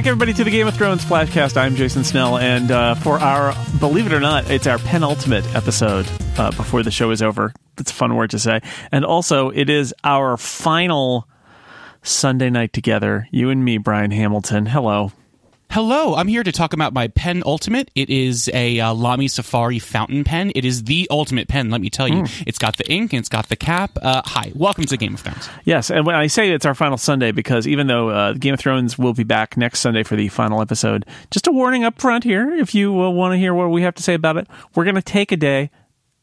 back, everybody, to the Game of Thrones Flashcast. I'm Jason Snell, and uh, for our, believe it or not, it's our penultimate episode uh, before the show is over. That's a fun word to say. And also, it is our final Sunday night together. You and me, Brian Hamilton. Hello. Hello, I'm here to talk about my pen ultimate. It is a uh, Lamy Safari fountain pen. It is the ultimate pen, let me tell you. It's got the ink and it's got the cap. Uh, hi, welcome to Game of Thrones. Yes, and when I say it's our final Sunday, because even though uh, Game of Thrones will be back next Sunday for the final episode, just a warning up front here if you uh, want to hear what we have to say about it, we're going to take a day.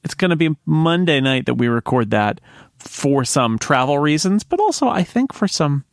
It's going to be Monday night that we record that for some travel reasons, but also I think for some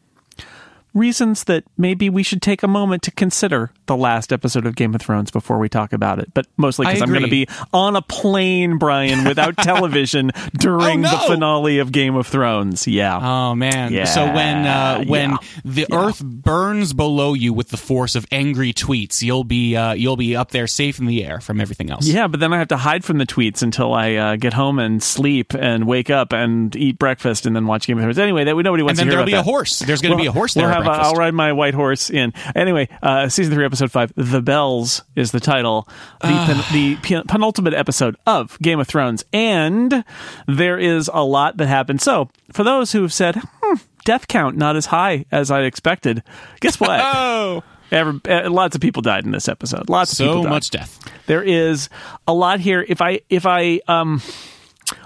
reasons that maybe we should take a moment to consider the last episode of Game of Thrones before we talk about it. But mostly because I'm going to be on a plane, Brian, without television during Oh, the finale of Game of Thrones. Yeah. Oh man! Yeah, so when uh, when yeah, the earth burns below you with the force of angry tweets, you'll be uh, you'll be up there safe in the air from everything else. Yeah, but then I have to hide from the tweets until I uh, get home and sleep and wake up and eat breakfast and then watch Game of Thrones. Anyway, that we nobody and wants then to hear that. And then there'll be about a horse. There's going to be a horse there. We'll have, breakfast. I'll ride my white horse in. Anyway, uh, season three, episode five, "The Bells" is the title, the, pen, the pen- penultimate episode of Game of Thrones, and there is a lot that happened. So, for those who have said, hmm, "Death count not as high as I'd expected," guess what? Oh, Every, uh, lots of people died in this episode. Lots of people so died. much death. There is a lot here. If I if I um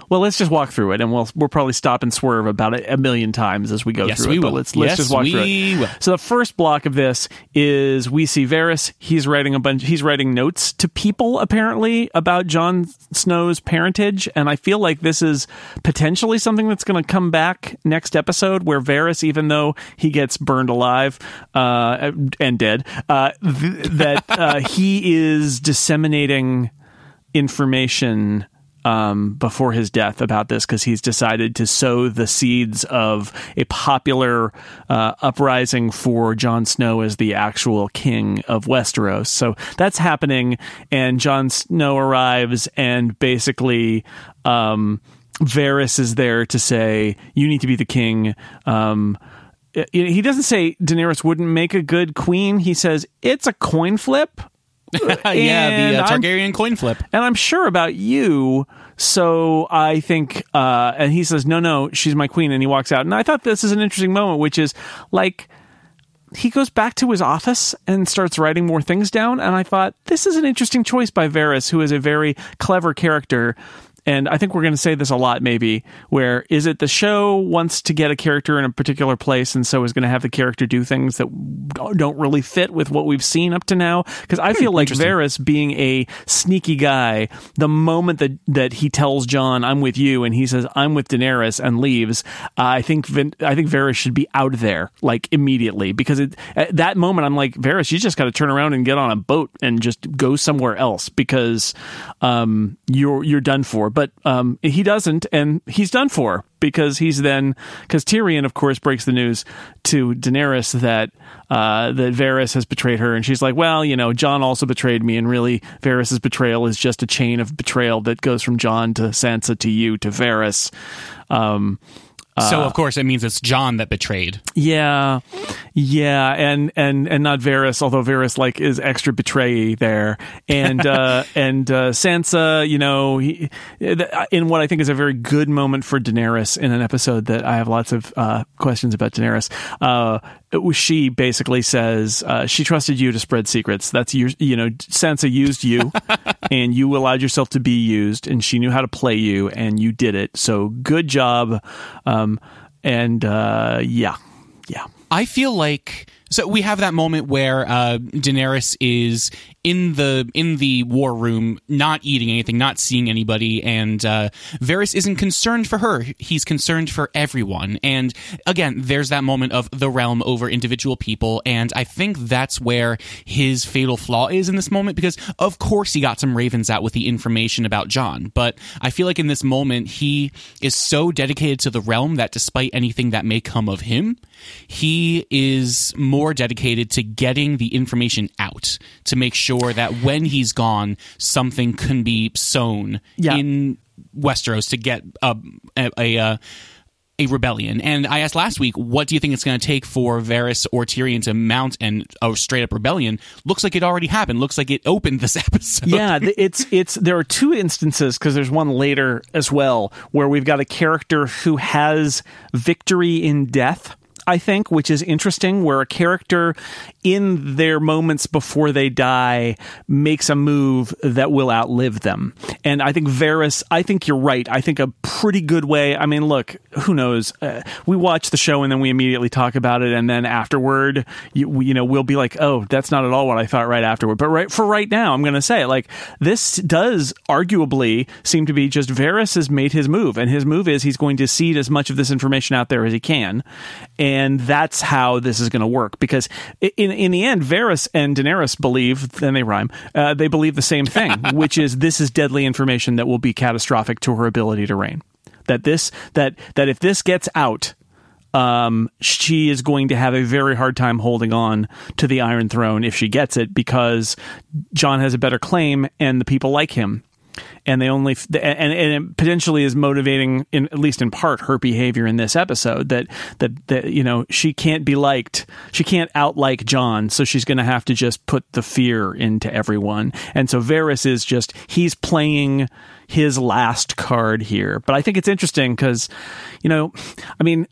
well, let's just walk through it, and we'll we'll probably stop and swerve about it a million times as we go Yes, through we it. But will. let's let's Yes, just walk through it. will. So the first block of this is we see Varys. He's writing a bunch. He's writing notes to people apparently about Jon Snow's parentage, and I feel like this is potentially something that's going to come back next episode, where Varys, even though he gets burned alive uh, and dead, uh, th- that uh, he is disseminating information um, before his death about this because he's decided to sow the seeds of a popular uh, uprising for Jon Snow as the actual king of Westeros. So that's happening, and Jon Snow arrives and basically. Um, Varys is there to say, "You need to be the king." Um, he doesn't say Daenerys wouldn't make a good queen. He says it's a coin flip. yeah, the uh, I'm- Targaryen coin flip. and I'm sure about you. So I think, uh, and he says, no, no, she's my queen. And he walks out. And I thought this is an interesting moment, which is like, he goes back to his office and starts writing more things down. And I thought, this is an interesting choice by Varys, who is a very clever character. And I think we're going to say this a lot, maybe, where is it the show wants to get a character in a particular place and so is going to have the character do things that don't really fit with what we've seen up to now? Because I feel like Varys being a sneaky guy, the moment that, that he tells Jon, I'm with you, and he says, I'm with Daenerys and leaves, uh, I think Vin- I think Varys should be out of there, like immediately. Because it, at that moment, I'm like, Varys, you just got to turn around and get on a boat and just go somewhere else because um, you're you're done for. But um, he doesn't, and he's done for because he's then because Tyrion, of course, breaks the news to Daenerys that uh, that Varys has betrayed her, and she's like, "Well, you know, Jon also betrayed me, and really, Varys's betrayal is just a chain of betrayal that goes from Jon to Sansa to you to Varys." Um, so of course it means it's Jon that betrayed. yeah, yeah, and and and not Varys, although Varys like is extra betray there, and uh, and uh, Sansa, you know, he, in what I think is a very good moment for Daenerys in an episode that I have lots of uh, questions about Daenerys. Uh, she basically says uh, she trusted you to spread secrets. That's your, you know, Sansa used you, and you allowed yourself to be used, and she knew how to play you, and you did it. So good job. Um, and uh, yeah, yeah. I feel like so we have that moment where uh, Daenerys is in the in the war room, not eating anything, not seeing anybody, and uh, Varys isn't concerned for her. He's concerned for everyone. And again, there's that moment of the realm over individual people, and I think that's where his fatal flaw is in this moment. Because of course he got some ravens out with the information about Jon, but I feel like in this moment he is so dedicated to the realm that despite anything that may come of him, he is more dedicated to getting the information out to make sure that when he's gone, something can be sown Yeah. in Westeros to get a, a, a, uh, a rebellion. And I asked last week, what do you think it's going to take for Varys or Tyrion to mount an, a straight up rebellion? Looks like it already happened. Looks like it opened this episode. Yeah, it's it's there are two instances because there's one later as well where we've got a character who has victory in death I think, which is interesting, where a character in their moments before they die makes a move that will outlive them. And I think Varys, I think you're right. I think a pretty good way. I mean, look, who knows? Uh, we watch the show and then we immediately talk about it, and then afterward, you, you know, we'll be like, oh, that's not at all what I thought right afterward. But right for right now, I'm going to say, like, this does arguably seem to be just Varys has made his move, and his move is he's going to seed as much of this information out there as he can. And and that's how this is going to work. Because in in the end, Varys and Daenerys believe, and they rhyme, uh, they believe the same thing, which is this is deadly information that will be catastrophic to her ability to reign. That this that that if this gets out, um, she is going to have a very hard time holding on to the Iron Throne if she gets it because Jon has a better claim and the people like him and they only and, and it potentially is motivating in at least in part her behavior in this episode that that that you know she can't be liked she can't out like Jon so she's going to have to just put the fear into everyone. And so Varys is just he's playing his last card here. But I think it's interesting cuz you know I mean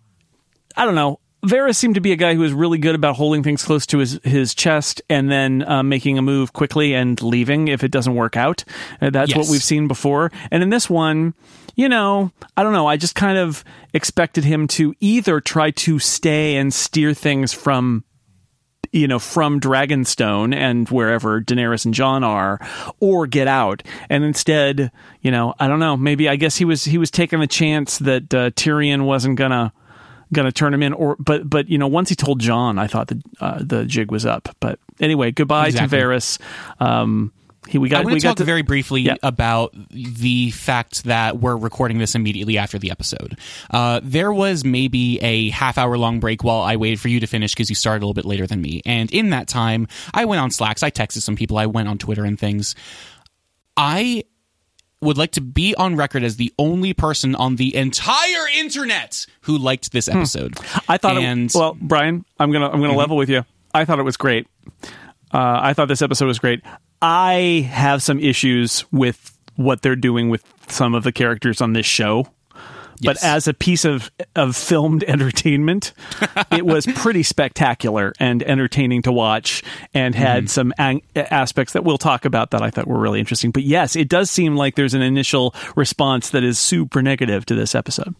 I don't know Varys seemed to be a guy who was really good about holding things close to his, his chest and then uh, making a move quickly and leaving if it doesn't work out. Uh, that's yes. what we've seen before. And in this one, you know, I don't know. I just kind of expected him to either try to stay and steer things from you know, from Dragonstone and wherever Daenerys and Jon are, or get out. And instead, you know, I don't know. Maybe I guess he was he was taking the chance that uh, Tyrion wasn't gonna going to turn him in or but but you know once he told Jon, I thought the uh, the jig was up but anyway goodbye exactly. to Varys um he, we got, I want to talk to, very briefly yeah. about the fact that we're recording this immediately after the episode. Uh, there was maybe a half hour long break while I waited for you to finish because you started a little bit later than me. And in that time, I went on Slacks, I texted some people, I went on Twitter and things. I would like to be on record as the only person on the entire internet who liked this hmm. episode. Hmm. I thought, and, it, well, Brian, I'm gonna I'm gonna mm-hmm. level with you. I thought it was great. Uh, I thought this episode was great. I have some issues with what they're doing with some of the characters on this show. But as a piece of of filmed entertainment, it was pretty spectacular and entertaining to watch, and had mm. some ang- aspects that we'll talk about that I thought were really interesting. But yes, it does seem like there's an initial response that is super negative to this episode.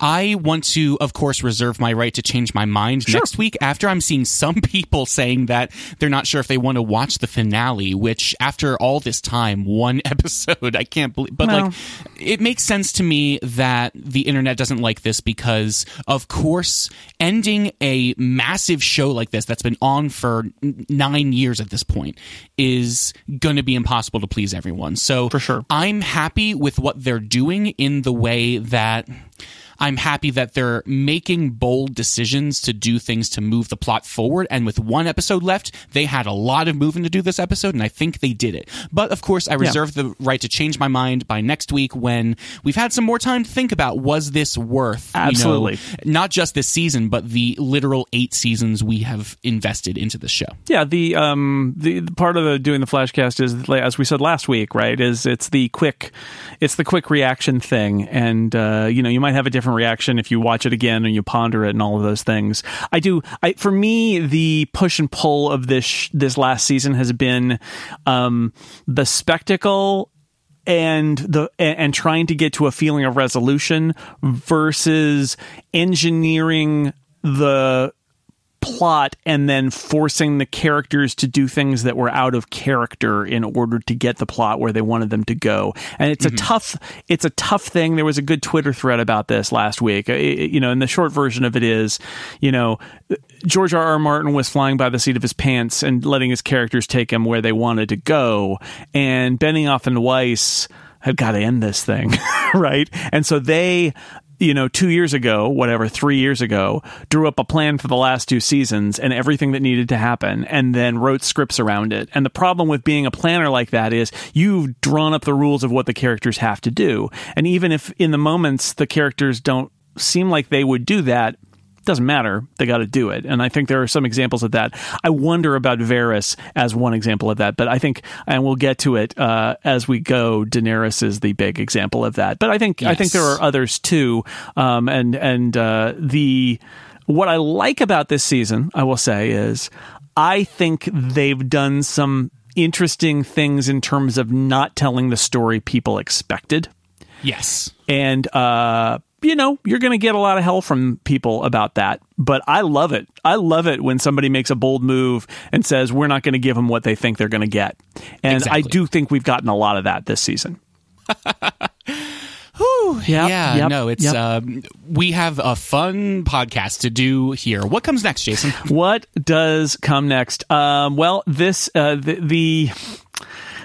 I want to, of course, reserve my right to change my mind sure. next week after I'm seeing some people saying that they're not sure if they want to watch the finale, which after all this time, one episode, I can't believe, but no. like, it makes sense to me that the internet doesn't like this because, of course, ending a massive show like this that's been on for nine years at this point is going to be impossible to please everyone. So, for sure, I'm happy with what they're doing in the way that I'm happy that they're making bold decisions to do things to move the plot forward. And with one episode left, they had a lot of moving to do this episode, and I think they did it. But of course, I reserve yeah. the right to change my mind by next week when we've had some more time to think about was this worth absolutely you know, not just this season, but the literal eight seasons we have invested into the show. Yeah, the um the, the part of the doing the flashcast is as we said last week, right? Is it's the quick it's the quick reaction thing, and uh, you know you might have a different different reaction if you watch it again and you ponder it and all of those things. I do. I for me, the push and pull of this this last season has been um, the spectacle and the and trying to get to a feeling of resolution versus engineering the plot and then forcing the characters to do things that were out of character in order to get the plot where they wanted them to go. And it's mm-hmm. a tough, it's a tough thing. There was a good Twitter thread about this last week. It, you know, and the short version of it is, you know, George R. R. Martin was flying by the seat of his pants and letting his characters take him where they wanted to go. And Benioff and Weiss have got to end this thing, right? And so they you know, two years ago, whatever, three years ago, drew up a plan for the last two seasons and everything that needed to happen, and then wrote scripts around it. And the problem with being a planner like that is you've drawn up the rules of what the characters have to do. And even if in the moments the characters don't seem like they would do that, doesn't matter. They got to do it. And I think there are some examples of that. I wonder about Varys as one example of that, but I think, and we'll get to it uh, as we go. Daenerys is the big example of that. But I think I think there are others too. Um, and and uh, the what I like about this season, I will say, is I think they've done some interesting things in terms of not telling the story people expected Yes. and uh you know you're going to get a lot of hell from people about that but i love it i love it when somebody makes a bold move and says we're not going to give them what they think they're going to get and i do think we've gotten a lot of that this season Yep, yeah, yep, no, it's yep. um, we have a fun podcast to do here. What comes next, Jason? what does come next um well this uh the, the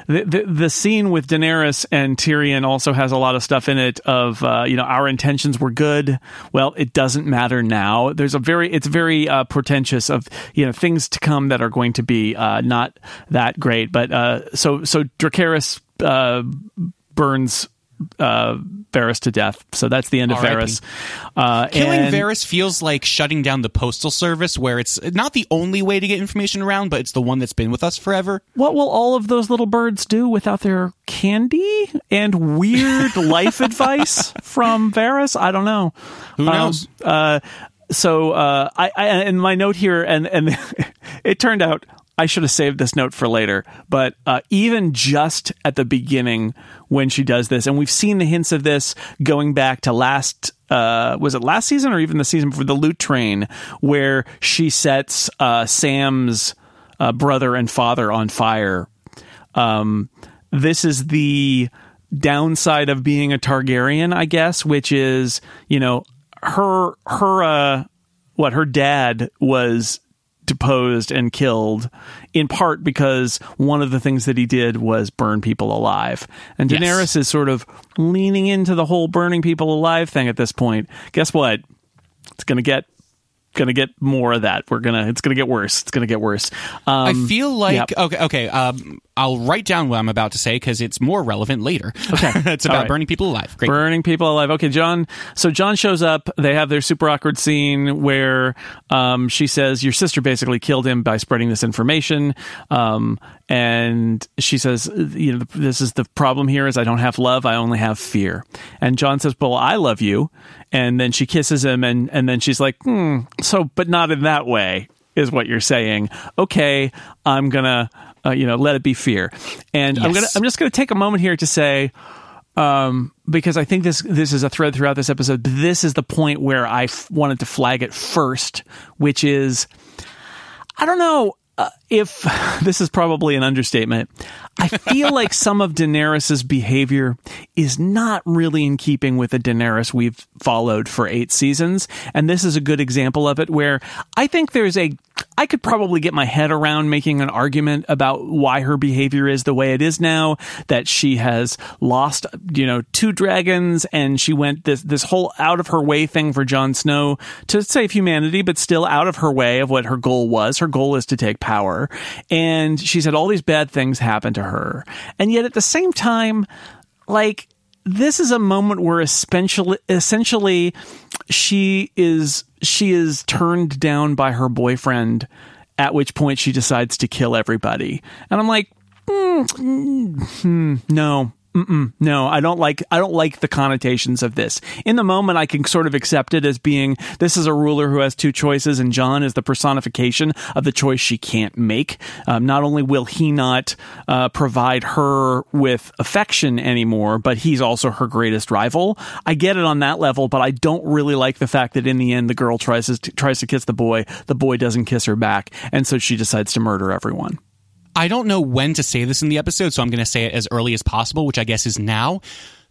the, the, scene with Daenerys and Tyrion also has a lot of stuff in it of uh, you know our intentions were good. Well, it doesn't matter now. There's a very it's very uh, portentous of you know things to come that are going to be uh, not that great. But uh, so so Dracarys uh, burns uh, Varys to death. So that's the end of R.I.P. Varys. Uh, Killing and- Varys feels like shutting down the postal service, where it's not the only way to get information around, but it's the one that's been with us forever. What will all of those little birds do without their candy and weird life advice from Varys? I don't know. Who knows? Um, uh, so uh, I, I and my note here, and and it turned out I should have saved this note for later. But uh, even just at the beginning when she does this, and we've seen the hints of this going back to last. Uh, was it last season or even the season before the loot train where she sets uh, Sam's uh, brother and father on fire um, this is the downside of being a Targaryen, I guess, which is you know her her uh, what her dad was deposed and killed in part because one of the things that he did was burn people alive. And Yes. Daenerys is sort of leaning into the whole burning people alive thing at this point. Guess what? It's going to get going to get more of that. We're going to it's going to get worse. It's going to get worse. Um, I feel like yep. okay, okay. Um, I'll write down what I'm about to say because it's more relevant later. Okay. it's about right. burning people alive. Great. burning people alive. Okay, Jon. So Jon shows up. They have their super awkward scene where um, she says, "Your sister basically killed him by spreading this information." Um, and she says, "You know, this is the problem here is I don't have love. I only have fear." And Jon says, "Well, I love you." And then she kisses him, and and then she's like, "Hmm." So, but not in that way. Is what you're saying? Okay, I'm gonna, uh, you know, let it be fear, and I'm gonna, I'm just gonna take a moment here to say, um, because I think this this is a thread throughout this episode. This is the point where I f- wanted to flag it first, which is I don't know uh, if this is probably an understatement. I feel like some of Daenerys's behavior is not really in keeping with the Daenerys we've followed for eight seasons, and this is a good example of it. Where I think there's a, I could probably get my head around making an argument about why her behavior is the way it is now. That she has lost, you know, two dragons, and she went this this whole out of her way thing for Jon Snow to save humanity, but still out of her way of what her goal was. Her goal is to take power, and she's had all these bad things happen to her, and yet at the same time, like this is a moment where essentially essentially she is she is turned down by her boyfriend at which point she decides to kill everybody. And i'm like mm, mm, no Mm-mm, no, I don't like I don't like the connotations of this. In the moment, I can sort of accept it as being this is a ruler who has two choices, and Jon is the personification of the choice she can't make. Um, not only will he not uh, provide her with affection anymore, but he's also her greatest rival. I get it on that level, but I don't really like the fact that in the end, the girl tries to tries to kiss the boy, the boy doesn't kiss her back, and so she decides to murder everyone. I don't know when to say this in the episode, so I'm going to say it as early as possible, which I guess is now.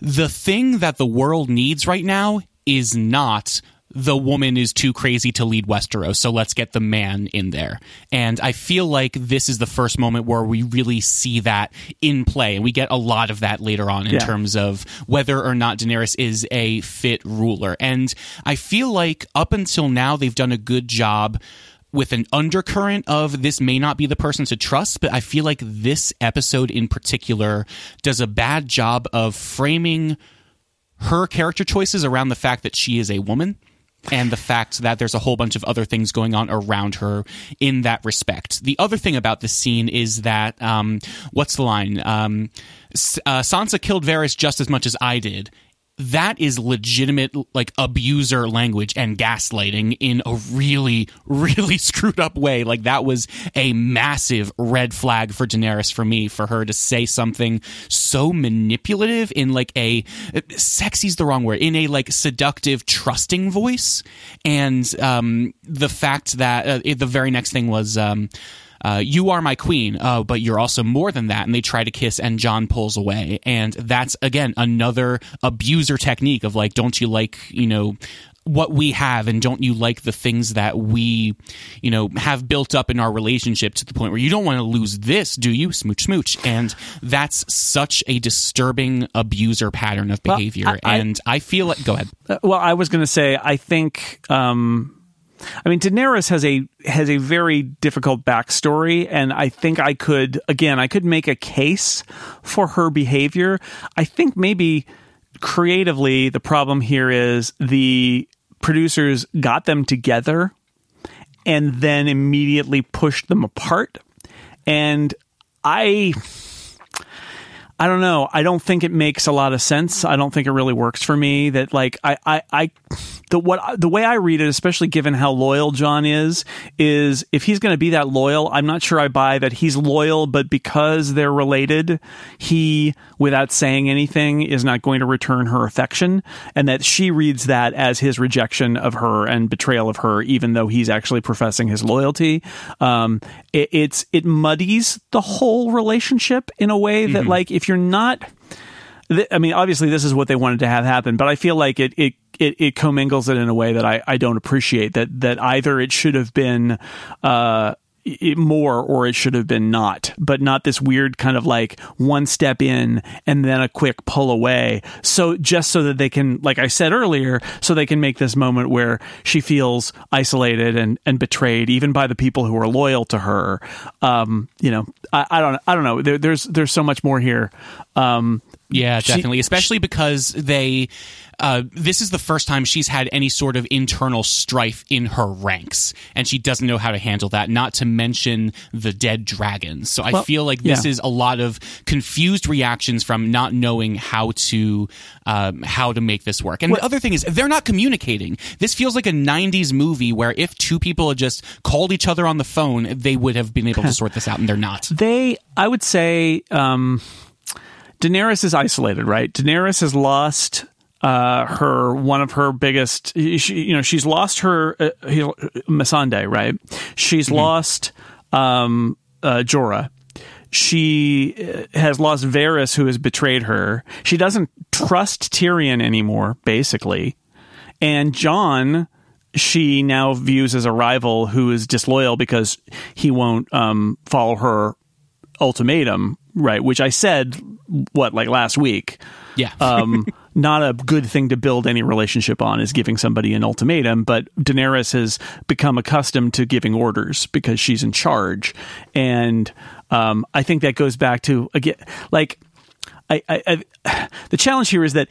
The thing that the world needs right now is not the woman is too crazy to lead Westeros, so let's get the man in there. And I feel like this is the first moment where we really see that in play, and we get a lot of that later on in Yeah. terms of whether or not Daenerys is a fit ruler. And I feel like up until now, they've done a good job with an undercurrent of this may not be the person to trust, but I feel like this episode in particular does a bad job of framing her character choices around the fact that she is a woman and the fact that there's a whole bunch of other things going on around her in that respect. The other thing about this scene is that um, what's the line? Um, uh, Sansa killed Varys just as much as I did, that is legitimate like abuser language and gaslighting in a really really screwed up way. Like that was a massive red flag for Daenerys for me for her to say something so manipulative in like a sexy's the wrong word in a like seductive trusting voice. And um the fact that uh, the very next thing was um uh, you are my queen, uh, but you're also more than that. And they try to kiss, and Jon pulls away. And that's, again, another abuser technique of like, don't you like, you know, what we have? And don't you like the things that we you know have built up in our relationship to the point where you don't want to lose this do you? Smooch smooch. And that's such a disturbing abuser pattern of behavior. Well, I, and I, I feel like go ahead. Uh, well i was going to say i think um I mean, Daenerys has a has a very difficult backstory, and I think I could again I could make a case for her behavior. I think maybe creatively the problem here is the producers got them together and then immediately pushed them apart, and I. I don't know. I don't think it makes a lot of sense. I don't think it really works for me that like I I, I the what the way I read it, especially given how loyal Jon is, is if he's going to be that loyal, I'm not sure I buy that he's loyal, but because they're related, he, without saying anything, is not going to return her affection, and that she reads that as his rejection of her and betrayal of her, even though he's actually professing his loyalty. Um, it, it's it muddies the whole relationship in a way that, mm-hmm. like, if you're not I mean, obviously, this is what they wanted to have happen, but I feel like it it it, it commingles it in a way that I, I don't appreciate. That that either it should have been uh, more or it should have been not, but not this weird kind of like one step in and then a quick pull away. So just so that they can, like I said earlier, so they can make this moment where she feels isolated and, and betrayed even by the people who are loyal to her. Um, you know, I, I don't, I don't know. There, there's, there's so much more here. Um, yeah, definitely. She, Especially because they uh, this is the first time she's had any sort of internal strife in her ranks, and she doesn't know how to handle that. Not to mention the dead dragons. So well, I feel like this yeah. is a lot of confused reactions from not knowing how to um, how to make this work. And well, the other thing is they're not communicating. This feels like a '90s movie where if two people had just called each other on the phone, they would have been able to sort this out, and they're not. They, I would say. Um, Daenerys is isolated, right? Daenerys has lost uh, her one of her biggest. She, you know, she's lost her uh, Missandei, right? She's mm-hmm. lost um, uh, Jorah. She uh, has lost Varys, who has betrayed her. She doesn't trust Tyrion anymore, basically. And Jon, she now views as a rival who is disloyal because he won't um, follow her ultimatum, right? Which I said, what, like last week. Yeah. um, not a good thing to build any relationship on is giving somebody an ultimatum, but Daenerys has become accustomed to giving orders because she's in charge. And um, I think that goes back to, again, like, I, I, I, the challenge here is that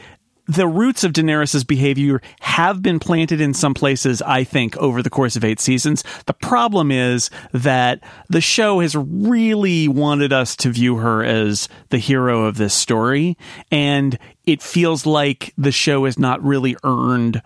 the roots of Daenerys' behavior have been planted in some places, I think, over the course of eight seasons. The problem is that the show has really wanted us to view her as the hero of this story, and it feels like the show has not really earned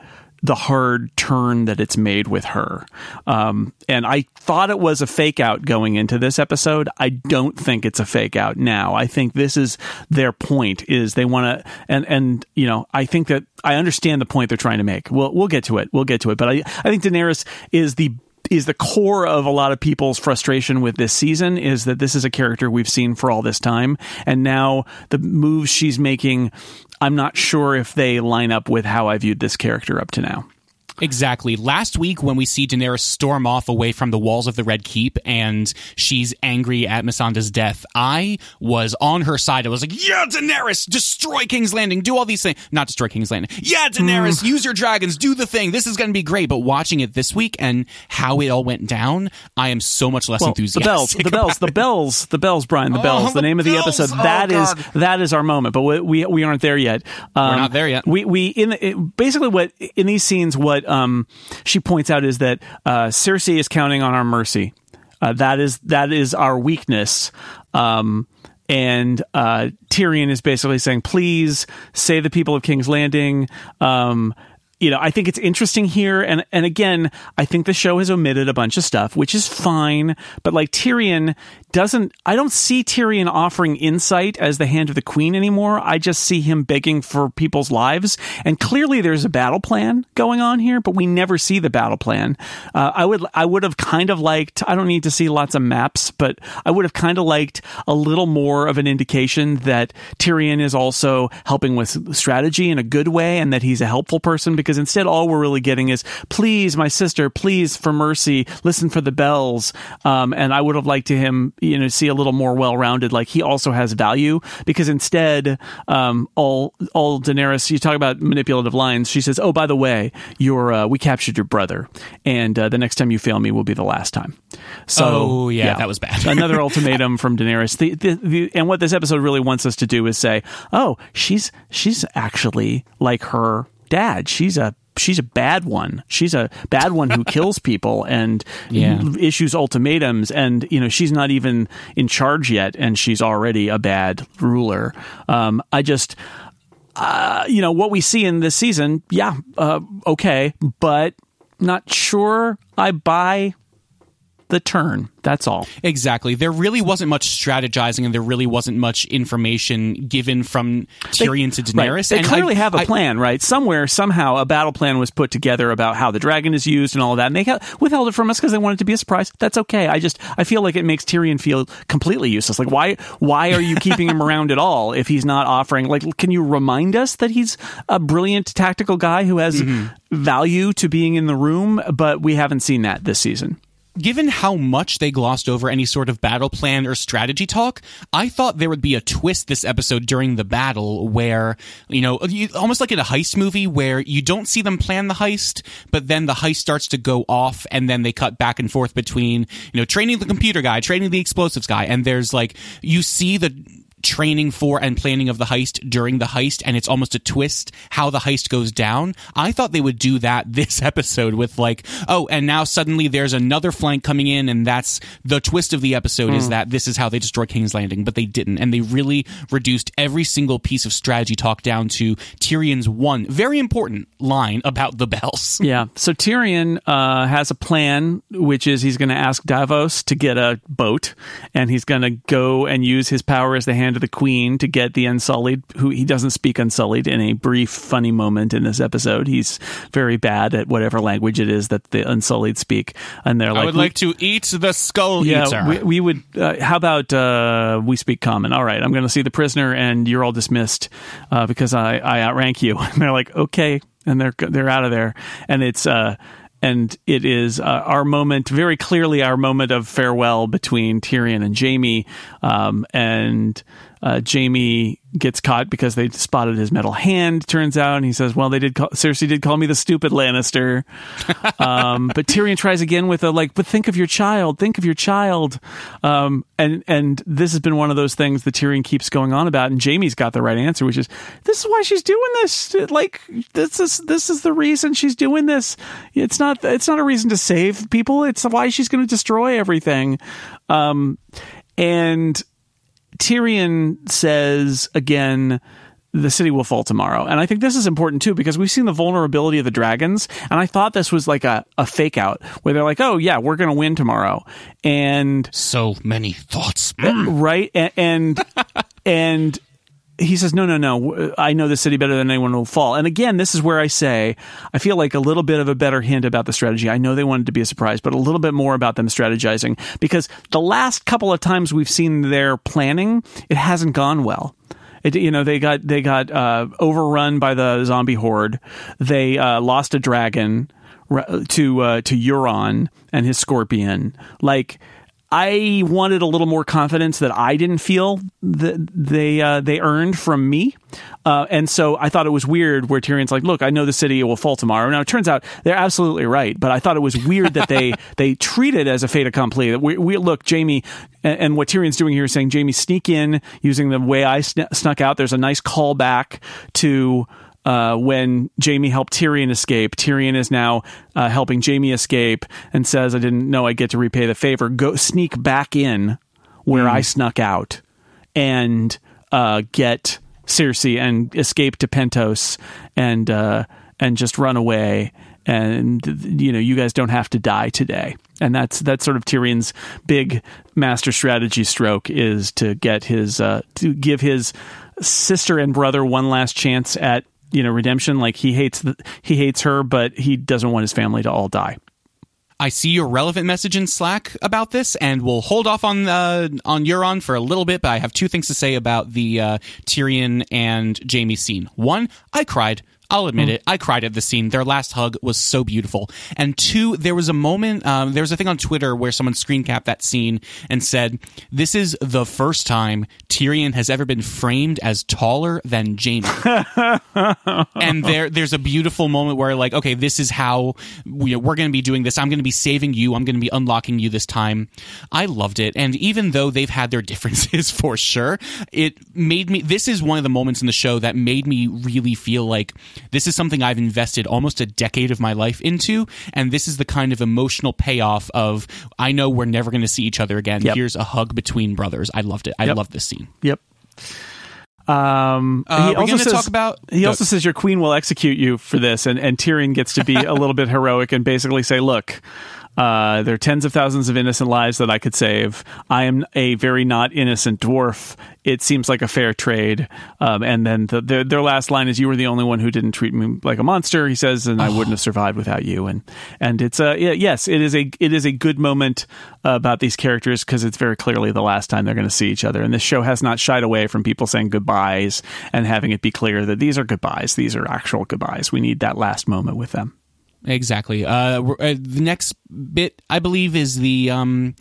the hard turn that it's made with her. Um, and I thought it was a fake out going into this episode. I don't think it's a fake out now. I think this is their point is they want to, and, and, you know, I think that I understand the point they're trying to make. We'll, we'll get to it. We'll get to it. But I, I think Daenerys is the is the core of a lot of people's frustration with this season is that this is a character we've seen for all this time and now the moves she's making I'm not sure if they line up with how I viewed this character up to now. Exactly. Last week, when we see Daenerys storm off away from the walls of the Red Keep and she's angry at Missandei's death, I was on her side. I was like, yeah, Daenerys, destroy King's Landing, do all these things. Not destroy King's Landing. Yeah, Daenerys, use your dragons, do the thing. This is going to be great. But watching it this week and how it all went down, I am so much less Well, enthusiastic. the bells, the bells, the bells, the bells, Brian, the Oh, bells. The the name of the episode. Oh, That is God. that is our moment, but we we, we aren't there yet. Um, We're not there yet. We we in the, it, basically what in these scenes what um she points out is that uh, Cersei is counting on our mercy. Uh, that is that is our weakness. Um, and uh, Tyrion is basically saying, "Please save the people of King's Landing." Um, you know, I think it's interesting here, and and again, I think the show has omitted a bunch of stuff, which is fine. But like Tyrion doesn't, I don't see Tyrion offering insight as the hand of the Queen anymore. I just see him begging for people's lives, and clearly there's a battle plan going on here, but we never see the battle plan. Uh, I would, I would have kind of liked. I don't need to see lots of maps, but I would have kind of liked a little more of an indication that Tyrion is also helping with strategy in a good way, and that he's a helpful person. Because instead, all we're really getting is, "Please, my sister, please, for mercy, listen for the bells." Um, and I would have liked to him, you know, see a little more well-rounded. Like he also has value. Because instead, um, all all Daenerys, you talk about manipulative lines. She says, "Oh, by the way, your uh, we captured your brother, and uh, the next time you fail me will be the last time." So, Oh, yeah, that was bad. Another ultimatum from Daenerys. The, the, the, and what this episode really wants us to do is say, "Oh, she's she's actually like her dad. She's a she's a bad one. She's a bad one who kills people and Yeah. issues ultimatums. And you know, she's not even in charge yet, and she's already a bad ruler. Um, I just." Uh, you know what we see in this season, yeah, uh, okay, but not sure I buy the turn. That's all. Exactly. There really wasn't much strategizing, and there really wasn't much information given from Tyrion to Right. Daenerys. They and clearly I- have a I- plan, right? Somewhere, somehow, a battle plan was put together about how the dragon is used and all of that. And they withheld it from us because they wanted it to be a surprise. That's okay. I just I feel like it makes Tyrion feel completely useless. Like why why are you keeping him around at all if he's not offering? Like, can you remind us that he's a brilliant tactical guy who has Mm-hmm. value to being in the room? But we haven't seen that this season. Given how much they glossed over any sort of battle plan or strategy talk, I thought there would be a twist this episode during the battle where, you know, almost like in a heist movie where you don't see them plan the heist, but then the heist starts to go off and then they cut back and forth between, you know, training the computer guy, training the explosives guy, and there's like, you see the training for and planning of the heist during the heist and it's almost a twist how the heist goes down. I thought they would do that this episode with like oh and now suddenly there's another flank coming in and that's the twist of the episode is that this is how they destroy king's landing but they didn't and they really reduced every single piece of strategy talk down to tyrion's one very important line about the bells. Yeah. So Tyrion uh, has a plan, which is he's going to ask Davos to get a boat, and he's going to go and use his power as the hand of the Queen to get the Unsullied. Who he doesn't speak Unsullied in a brief, funny moment in this episode. He's very bad at whatever language it is that the Unsullied speak, and they're like, i would like to eat the skull eater yeah, we, we would. Uh, how about uh, we speak common? All right, I'm going to see the prisoner, and you're all dismissed uh, because I, I outrank you. And they're like, okay, and they're they're out of there, and it's uh, and it is uh, our moment, very clearly our moment of farewell between Tyrion and Jaime, um, and. Uh, Jaime gets caught because they spotted his metal hand. Turns out, and he says, "Well, they did. Call, Cersei did call me the stupid Lannister." um, but Tyrion tries again with a like, "But think of your child. Think of your child." Um, and and this has been one of those things that Tyrion keeps going on about. And Jaime's got the right answer, which is, "This is why she's doing this. Like, this is this is the reason she's doing this. It's not it's not a reason to save people. It's why she's going to destroy everything." Um, and Tyrion says again, the city will fall tomorrow. And I think this is important too because we've seen the vulnerability of the dragons. And I thought this was like a, a fake out where they're like, oh, yeah, we're going to win tomorrow. And so many thoughts uh, right. And, and, and he says, no, no, no. I know the city better than anyone will fall. And again, this is where I say, I feel like a little bit of a better hint about the strategy. I know they wanted to be a surprise, but a little bit more about them strategizing because the last couple of times we've seen their planning, it hasn't gone well. It, you know, they got they got uh, overrun by the zombie horde. They uh, lost a dragon to uh, to Euron and his scorpion. Like I wanted a little more confidence that I didn't feel that they uh, they earned from me, uh, and so I thought it was weird where Tyrion's like, "Look, I know the city will fall tomorrow." Now it turns out they're absolutely right, but I thought it was weird that they they treat it as a fait accompli. That we, we look, Jaime, and, and, what Tyrion's doing here is saying, Jaime, sneak in using the way I sn- snuck out." There's a nice callback to uh, when Jaime helped Tyrion escape. Tyrion is now uh, helping Jaime escape and says, "I didn't know I get to repay the favor. Go sneak back in where mm. I snuck out and uh, get Cersei and escape to Pentos and uh, and just run away." and you know you guys don't have to die today and that's that's sort of Tyrion's big master strategy stroke is to get his uh, to give his sister and brother one last chance at you know redemption like he hates the, he hates her but he doesn't want his family to all die I see your relevant message in Slack about this, and we'll hold off on uh, on Euron for a little bit. But I have two things to say about the uh, Tyrion and Jaime scene. One, I cried. I'll admit mm. it. I cried at the scene. Their last hug was so beautiful. And two, there was a moment, um, there was a thing on Twitter where someone screen capped that scene and said, This is the first time Tyrion has ever been framed as taller than Jaime. and there, there's a beautiful moment where, like, okay, this is how we, we're going to be doing this. I'm going to be saving you. I'm going to be unlocking you this time. I loved it. And even though they've had their differences for sure, it made me, this is one of the moments in the show that made me really feel like, this is something I've invested almost a decade of my life into, and this is the kind of emotional payoff of I know we're never going to see each other again. Yep. Here's a hug between brothers. I loved it. I yep. love this scene. Yep. Um, uh, he also says, talk about. He also says your queen will execute you for this, and and Tyrion gets to be a little bit heroic and basically say, "Look, uh, there are tens of thousands of innocent lives that I could save. I am a very not innocent dwarf. It seems like a fair trade. Um, and then the, the, their last line is, "You were the only one who didn't treat me like a monster." He says, "And. I wouldn't have survived without you." And and it's a yes, it is a it is a good moment uh, about these characters because it's very clearly the last time they're going to see each other. And this show has not shied away from people saying goodbyes and having it be clear that these are goodbyes. These are actual goodbyes. We need that last moment with them. Exactly. Uh, uh, the next bit, I believe, is the um,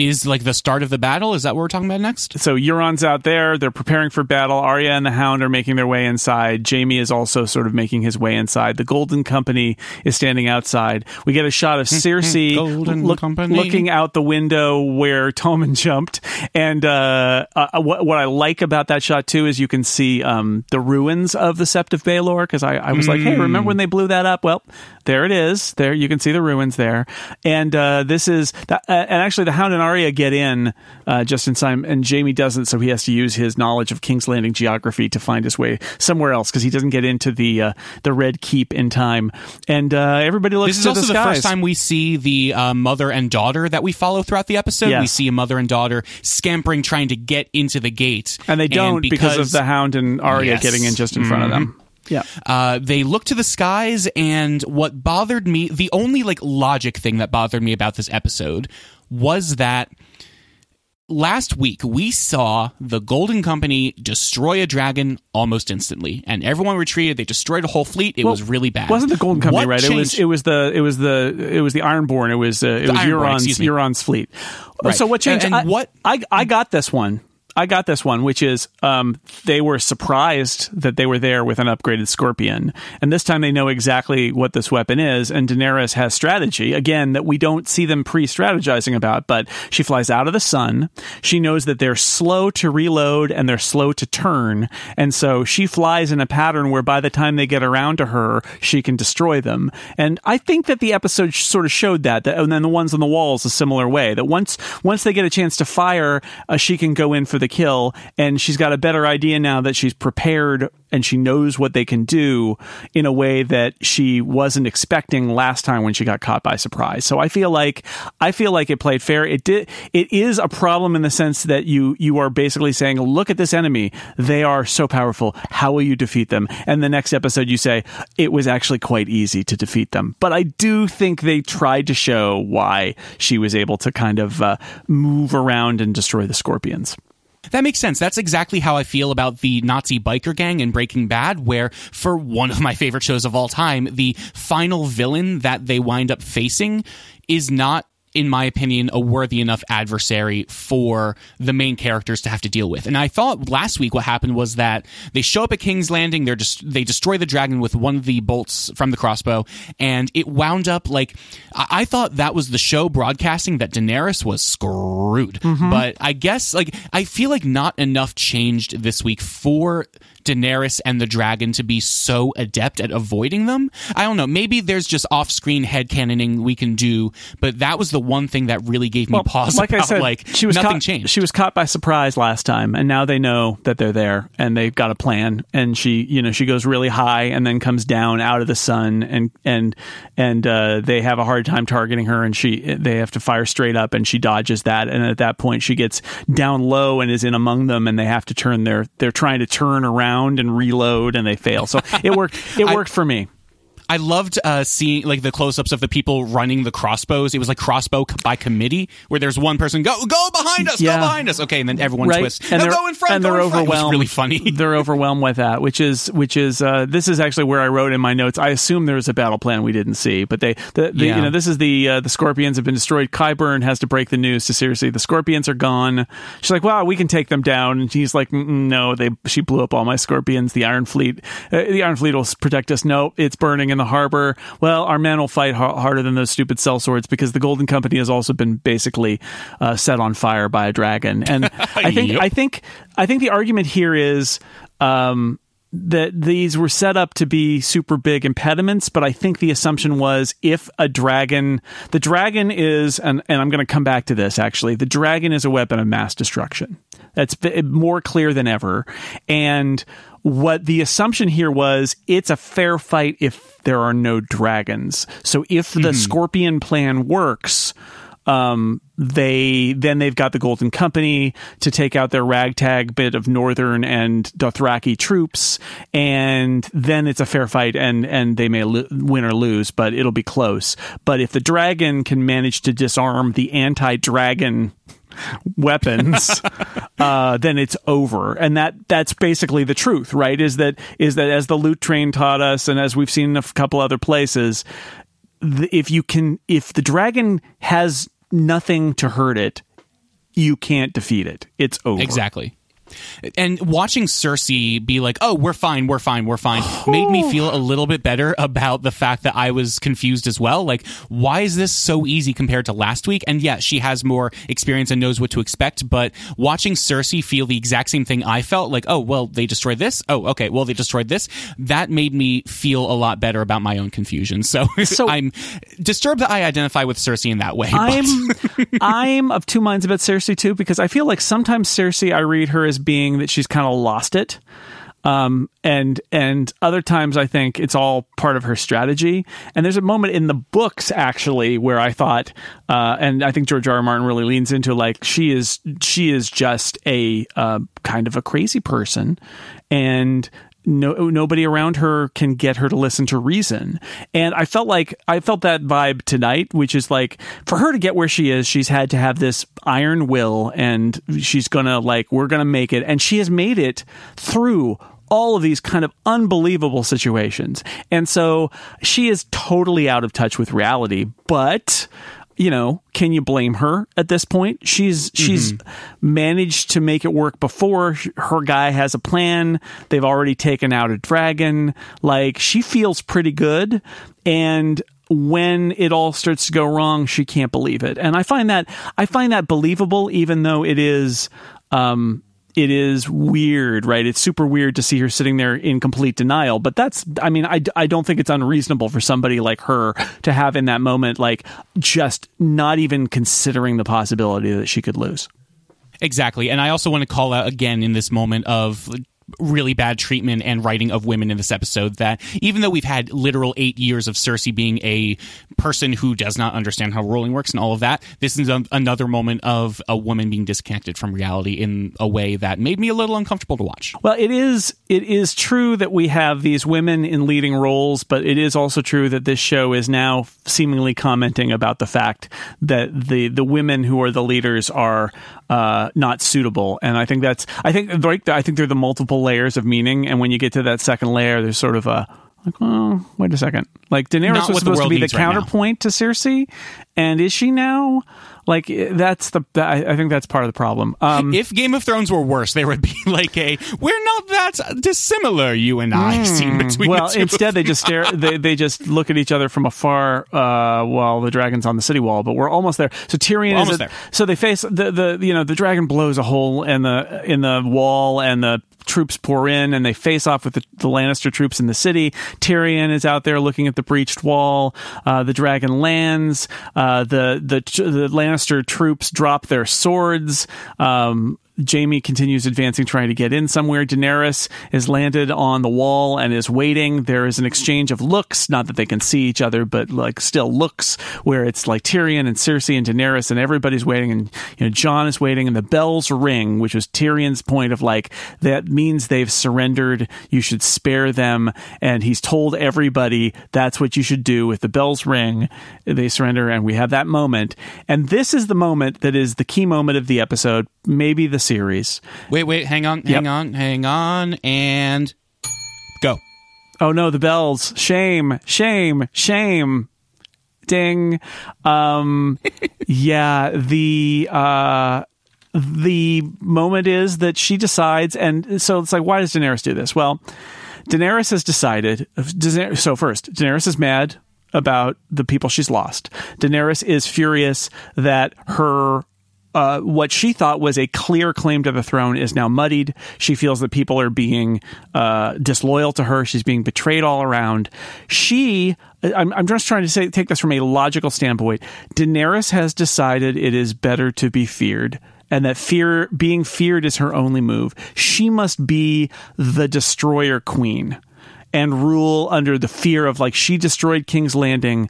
is like the start of the battle. Is that what we're talking about next? So Euron's out there. They're preparing for battle. Arya and the Hound are making their way inside. Jaime is also sort of making his way inside. The Golden Company is standing outside. We get a shot of Cersei look, looking out the window where Tommen jumped. And uh, uh, what, what I like about that shot too is you can see um, the ruins of the Sept of Baelor. Because I, I, was mm. like, hey, remember when they blew that up? Well, there it is. There you can see the ruins there. And uh, this is that, uh, and actually the Hound and Arya get in uh, just in time, and Jaime doesn't, so he has to use his knowledge of King's Landing geography to find his way somewhere else because he doesn't get into the uh, the Red Keep in time. And uh, everybody looks. This is also the, the, first time we see the uh, mother and daughter that we follow throughout the episode. Yes. We see a mother and daughter scampering, trying to get into the gate, and they don't and because, because, of the Hound and Arya yes. getting in just in mm-hmm. front of them. Mm-hmm. Yeah. Uh, they look to the skies, and what bothered me, the only like logic thing that bothered me about this episode was that last week we saw the Golden Company destroy a dragon almost instantly, and everyone retreated. They destroyed a whole fleet. It well, was really bad. Wasn't the Golden Company what right? Changed? It was. It was the. It was the. It was the Ironborn. It was. Uh, it the was Euron's. Euron's fleet. Right. So what changed? And, and I, what I I got this one I got this one, which is um, they were surprised that they were there with an upgraded Scorpion, and this time they know exactly what this weapon is. And Daenerys has strategy again that we don't see them pre-strategizing about, but she flies out of the sun. She knows that they're slow to reload and they're slow to turn, and so she flies in a pattern where by the time they get around to her, she can destroy them. And I think that the episode sort of showed that, that and then the ones on the walls a similar way. That once once they get a chance to fire, uh, she can go in for the kill, and she's got a better idea now that she's prepared and she knows what they can do in a way that she wasn't expecting last time when she got caught by surprise. So I feel like I feel like it played fair. It did. It is a problem in the sense that you you are basically saying, look at this enemy. They are so powerful. How will you defeat them? And the next episode you say it was actually quite easy to defeat them. But I do think they tried to show why she was able to kind of uh, move around and destroy the scorpions. That makes sense. That's exactly how I feel about the Nazi biker gang in Breaking Bad, where for one of my favorite shows of all time, the final villain that they wind up facing is not in my opinion, a worthy enough adversary for the main characters to have to deal with. And I thought last week what happened was that they show up at King's Landing, they're just they destroy the dragon with one of the bolts from the crossbow, and it wound up like I, I thought that was the show broadcasting that Daenerys was screwed. Mm-hmm. But I guess like I feel like not enough changed this week for Daenerys and the dragon to be so adept at avoiding them. I don't know. Maybe there's just off-screen headcanoning we can do, but that was the one thing that really gave me Well, pause. like about, I said, like she was nothing caught, changed. She was caught by surprise last time, and now they know that they're there, and they've got a plan. And she, you know, she goes really high and then comes down out of the sun, and and and uh, they have a hard time targeting her, and she they have to fire straight up, and she dodges that, and at that point she gets down low and is in among them, and they have to turn their they're trying to turn around and reload, and they fail. So it worked. It I- worked for me. I loved uh, seeing like the close-ups of the people running the crossbows. It was like crossbow by committee, where there's one person go go behind us, Yeah. go behind us. Okay, and then everyone twists. and no, they're, go in front. and they're in front. It was overwhelmed. really funny. they're overwhelmed with that, which is which is uh, this is actually where I wrote in my notes. I assume there was a battle plan we didn't see, but they the, the Yeah. you know this is the uh, the scorpions have been destroyed. Qyburn has to break the news to Cersei. The scorpions are gone. She's like, wow, we can take them down, and he's like, no, they she blew up all my scorpions. The Iron Fleet, uh, the Iron Fleet will protect us. No, it's burning in the harbor. Well, our men will fight har- harder than those stupid sellswords because the Golden Company has also been basically uh, set on fire by a dragon. And I think Yep. I think I think the argument here is. Um, that these were set up to be super big impediments, but I think the assumption was if a dragon, the dragon is, and, and I'm going to come back to this actually, the dragon is a weapon of mass destruction. That's more clear than ever. And what the assumption here was it's a fair fight if there are no dragons. So if the scorpion plan works, um, they then they've got the Golden Company to take out their ragtag bit of Northern and Dothraki troops, and then it's a fair fight, and and they may lo- win or lose, but it'll be close. But if the dragon can manage to disarm the anti-dragon weapons uh, then it's over. And that that's basically the truth right? Is that is that as the loot train taught us and as we've seen in a couple other places if you can if the dragon has nothing to hurt it you can't defeat it. It's over. Exactly. And watching Cersei be like, "Oh, we're fine, we're fine, we're fine," made me feel a little bit better about the fact that I was confused as well. Like, why is this so easy compared to last week? And yeah, she has more experience and knows what to expect. But watching Cersei feel the exact same thing I felt, like, "Oh, well, they destroyed this. Oh, okay, well, they destroyed this." That made me feel a lot better about my own confusion. So, So- I'm disturbed that I identify with Cersei in that way. I'm I'm of two minds about Cersei too because I feel like sometimes Cersei I read her as being that she's kind of lost it. Um, and and other times I think it's all part of her strategy. And there's a moment in the books actually where I thought, uh, and I think George R. R. Martin really leans into like she is she is just a uh, kind of a crazy person, and no nobody around her can get her to listen to reason. And i felt like i felt that vibe tonight which is like for her to get where she is she's had to have this iron will and she's gonna like we're gonna make it. And she has made it through all of these kind of unbelievable situations. And so she is totally out of touch with reality but you know, can you blame her at this point? She's she's managed to make it work before. Her guy has a plan. They've already taken out a dragon. Like she feels pretty good and when it all starts to go wrong, she can't believe it. And I find that I find that believable even though it is um it is weird, right? It's super weird to see her sitting there in complete denial. But that's, I mean, I, I don't think it's unreasonable for somebody like her to have in that moment, like, just not even considering the possibility that she could lose. Exactly. And I also want to call out again in this moment of really bad treatment and writing of women in this episode that even though we've had literal eight years of Cersei being a person who does not understand how rolling works and all of that, this is a, another moment of a woman being disconnected from reality in a way that made me a little uncomfortable to watch. Well, it is it is true that we have these women in leading roles, but it is also true that this show is now seemingly commenting about the fact that the the women who are the leaders are uh, not suitable, and I think that's I think like I think they're the multiple layers of meaning, and when you get to that second layer, there's sort of a like, oh, wait a second. Like Daenerys Not was supposed to be the needs right now. counterpoint to Cersei, and is she now? Like that's the I think that's part of the problem. Um, If Game of Thrones were worse, there would be like a we're not that dissimilar, you and I, scene between well, the instead they just stare. They, they just look at each other from afar uh, while the dragon's on the city wall. But we're almost there. So Tyrion is there. So they face the the you know the dragon blows a hole in the in the wall and the troops pour in and they face off with the, the Lannister troops in the city. Tyrion is out there looking at the breached wall. Uh, the dragon lands. Uh, the the the Lannister troops drop their swords. Um, Jaime continues advancing, trying to get in somewhere. Daenerys is landed on the wall and is waiting. There is an exchange of looks, not that they can see each other, but like still looks, where it's like Tyrion and Cersei and Daenerys, and everybody's waiting, and you know Jon is waiting, and the bells ring, which was Tyrion's point of like that means they've surrendered. You should spare them, and he's told everybody that's what you should do. If the bells ring, they surrender, and we have that moment. And this is the moment that is the key moment of the episode, maybe the series. Wait, wait, hang on, hang Yep. on, hang on, and go. Oh no, the bells. Shame, shame, shame. Ding. Um yeah, the uh the moment is that she decides and so it's like why does Daenerys do this? Well, Daenerys has decided so first, Daenerys is mad about the people she's lost. Daenerys is furious that her uh, what she thought was a clear claim to the throne is now muddied. She feels that people are being uh, disloyal to her. She's being betrayed all around. She, I'm, I'm just trying to say, take this from a logical standpoint. Daenerys has decided it is better to be feared. And that fear, being feared, is her only move. She must be the destroyer queen and rule under the fear of like she destroyed King's Landing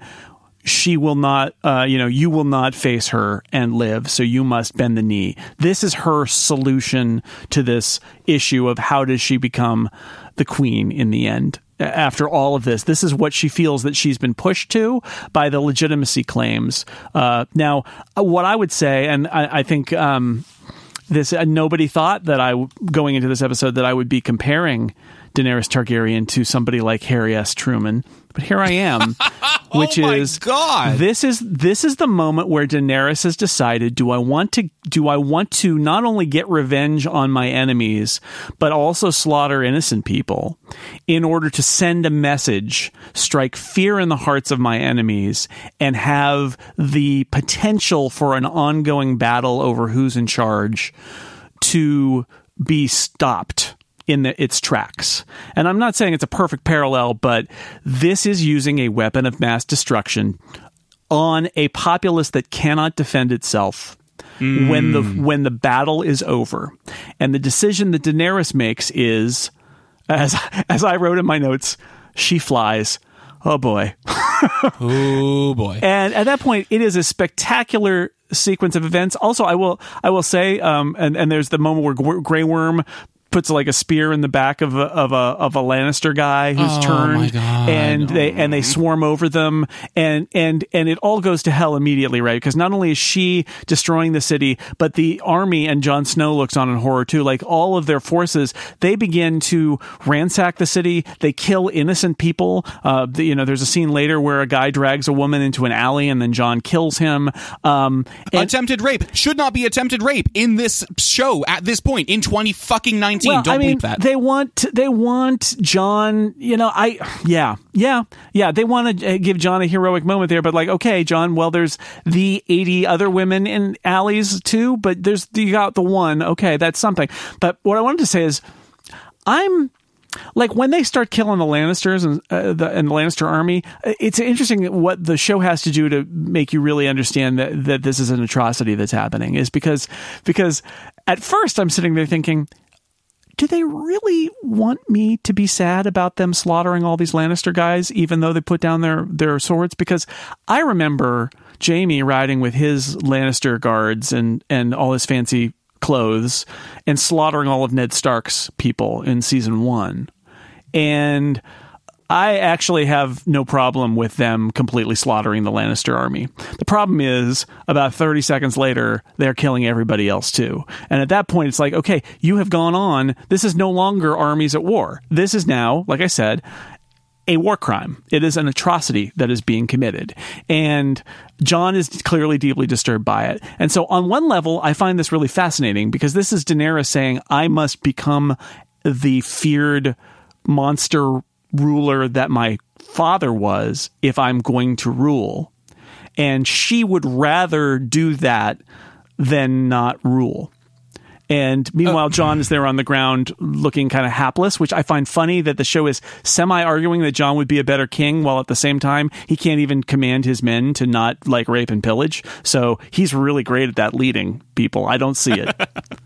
she will not uh, you know you will not face her and live so you must bend the knee. This is her solution to this issue of how does she become the queen in the end. After all of this this is what she feels that she's been pushed to by the legitimacy claims. Uh, now uh, what i would say and i, I think um, this uh, nobody thought that I going into this episode that I would be comparing Daenerys Targaryen to somebody like Harry S. Truman, but here I am, which Oh my is God. this is this is the moment where Daenerys has decided: do I want to do I want to not only get revenge on my enemies, but also slaughter innocent people in order to send a message, strike fear in the hearts of my enemies, and have the potential for an ongoing battle over who's in charge to be stopped in the, its tracks. And I'm not saying it's a perfect parallel, but this is using a weapon of mass destruction on a populace that cannot defend itself. When the when the battle is over, and the decision that Daenerys makes is, as as I wrote in my notes, she flies. Oh boy! Oh boy. and at that point it is a spectacular sequence of events also i will i will say um and and there's the moment where Gr- Grey Worm puts like a spear in the back of a of a of a Lannister guy who's Oh, turned my God. and they and they swarm over them and and and it all goes to hell immediately right? Because not only is she destroying the city but the army and Jon Snow looks on in horror too. Like all of their forces they begin to ransack the city. They kill innocent people. Uh the, you know there's a scene later where a guy drags a woman into an alley and then Jon kills him. Um and, attempted rape should not be attempted rape in this show at this point in 20 fucking 19. Well, Don't I mean, that. they want they want Jon. You know, I yeah yeah yeah. They want to give Jon a heroic moment there, but like, okay, Jon. Well, there's the eighty other women in alleys too, but there's you got the one. Okay, that's something. But what I wanted to say is, I'm like when they start killing the Lannisters and uh, the and the Lannister army, uh, it's interesting what the show has to do to make you really understand that that this is an atrocity that's happening. Is because because at first I'm sitting there thinking do they really want me to be sad about them slaughtering all these Lannister guys, even though they put down their, their swords? Because I remember Jaime riding with his Lannister guards and, and all his fancy clothes and slaughtering all of Ned Stark's people in season one. And I actually have no problem with them completely slaughtering the Lannister army. The problem is, about 30 seconds later, they're killing everybody else too. And at that point, it's like, okay, you have gone on. This is no longer armies at war. This is now, like I said, a war crime. It is an atrocity that is being committed. And Jon is clearly deeply disturbed by it. And so, on one level, I find this really fascinating because this is Daenerys saying, I must become the feared monster ruler that my father was if I'm going to rule. And she would rather do that than not rule. And meanwhile, oh. Jon is there on the ground looking kind of hapless, which I find funny that the show is semi arguing that Jon would be a better king, while at the same time, he can't even command his men to not like rape and pillage. So he's really great at that leading people. I don't see it.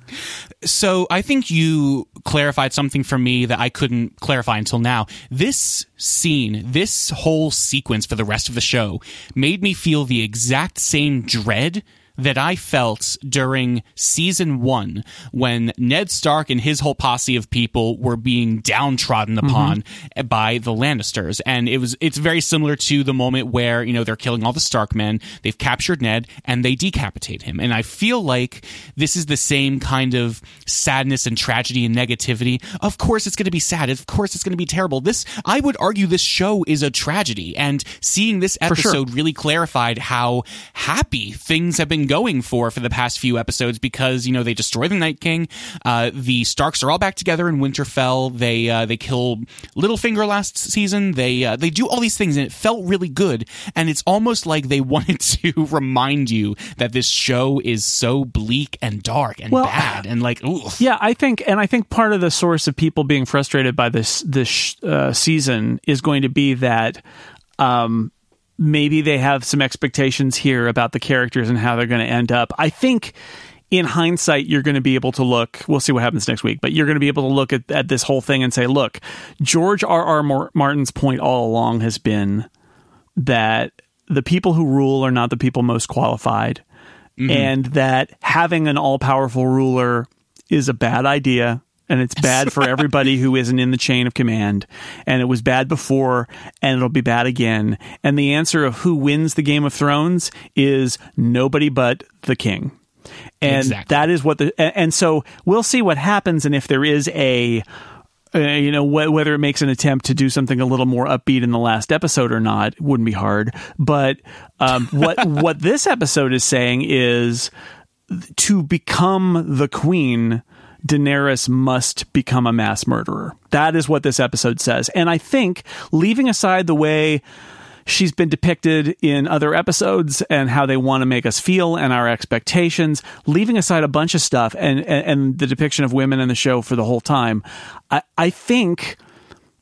so I think you clarified something for me that I couldn't clarify until now. This scene, this whole sequence for the rest of the show made me feel the exact same dread that I felt during season one when Ned Stark and his whole posse of people were being downtrodden mm-hmm. upon mm-hmm. by the Lannisters. And it was, it's very similar to the moment where, you know, they're killing all the Stark men, they've captured Ned, and they decapitate him. And I feel like this is the same kind of sadness and tragedy and negativity. Of course it's going to be sad. Of course it's going to be terrible. This, I would argue this show is a tragedy. And seeing this episode sure. really clarified how happy things have been going for for the past few episodes because you know they destroy the Night King. Uh, the Starks are all back together in Winterfell. They uh, they kill Littlefinger last season. They uh, they do all these things and it felt really good. And it's almost like they wanted to remind you that this show is so bleak and dark and well, bad and like ooh. Yeah, I think and I think part of the source of people being frustrated by this this uh, season is going to be that um, maybe they have some expectations here about the characters and how they're going to end up. I think in hindsight, you're going to be able to look. We'll see what happens next week, but you're going to be able to look at, at this whole thing and say, look, George R. R. Martin's point all along has been that the people who rule are not the people most qualified, mm-hmm. and that having an all powerful ruler is a bad idea and it's bad for everybody who isn't in the chain of command. And it was bad before, and it'll be bad again. And the answer of who wins the Game of Thrones is nobody but the king. And exactly. that is what the and so we'll see what happens, and if there is a uh, you know wh- whether it makes an attempt to do something a little more upbeat in the last episode or not wouldn't be hard. But um, what what this episode is saying is to become the queen Daenerys must become a mass murderer. That is what this episode says. And I think, leaving aside the way she's been depicted in other episodes and how they want to make us feel and our expectations, leaving aside a bunch of stuff and, and, and the depiction of women in the show for the whole time, I, I think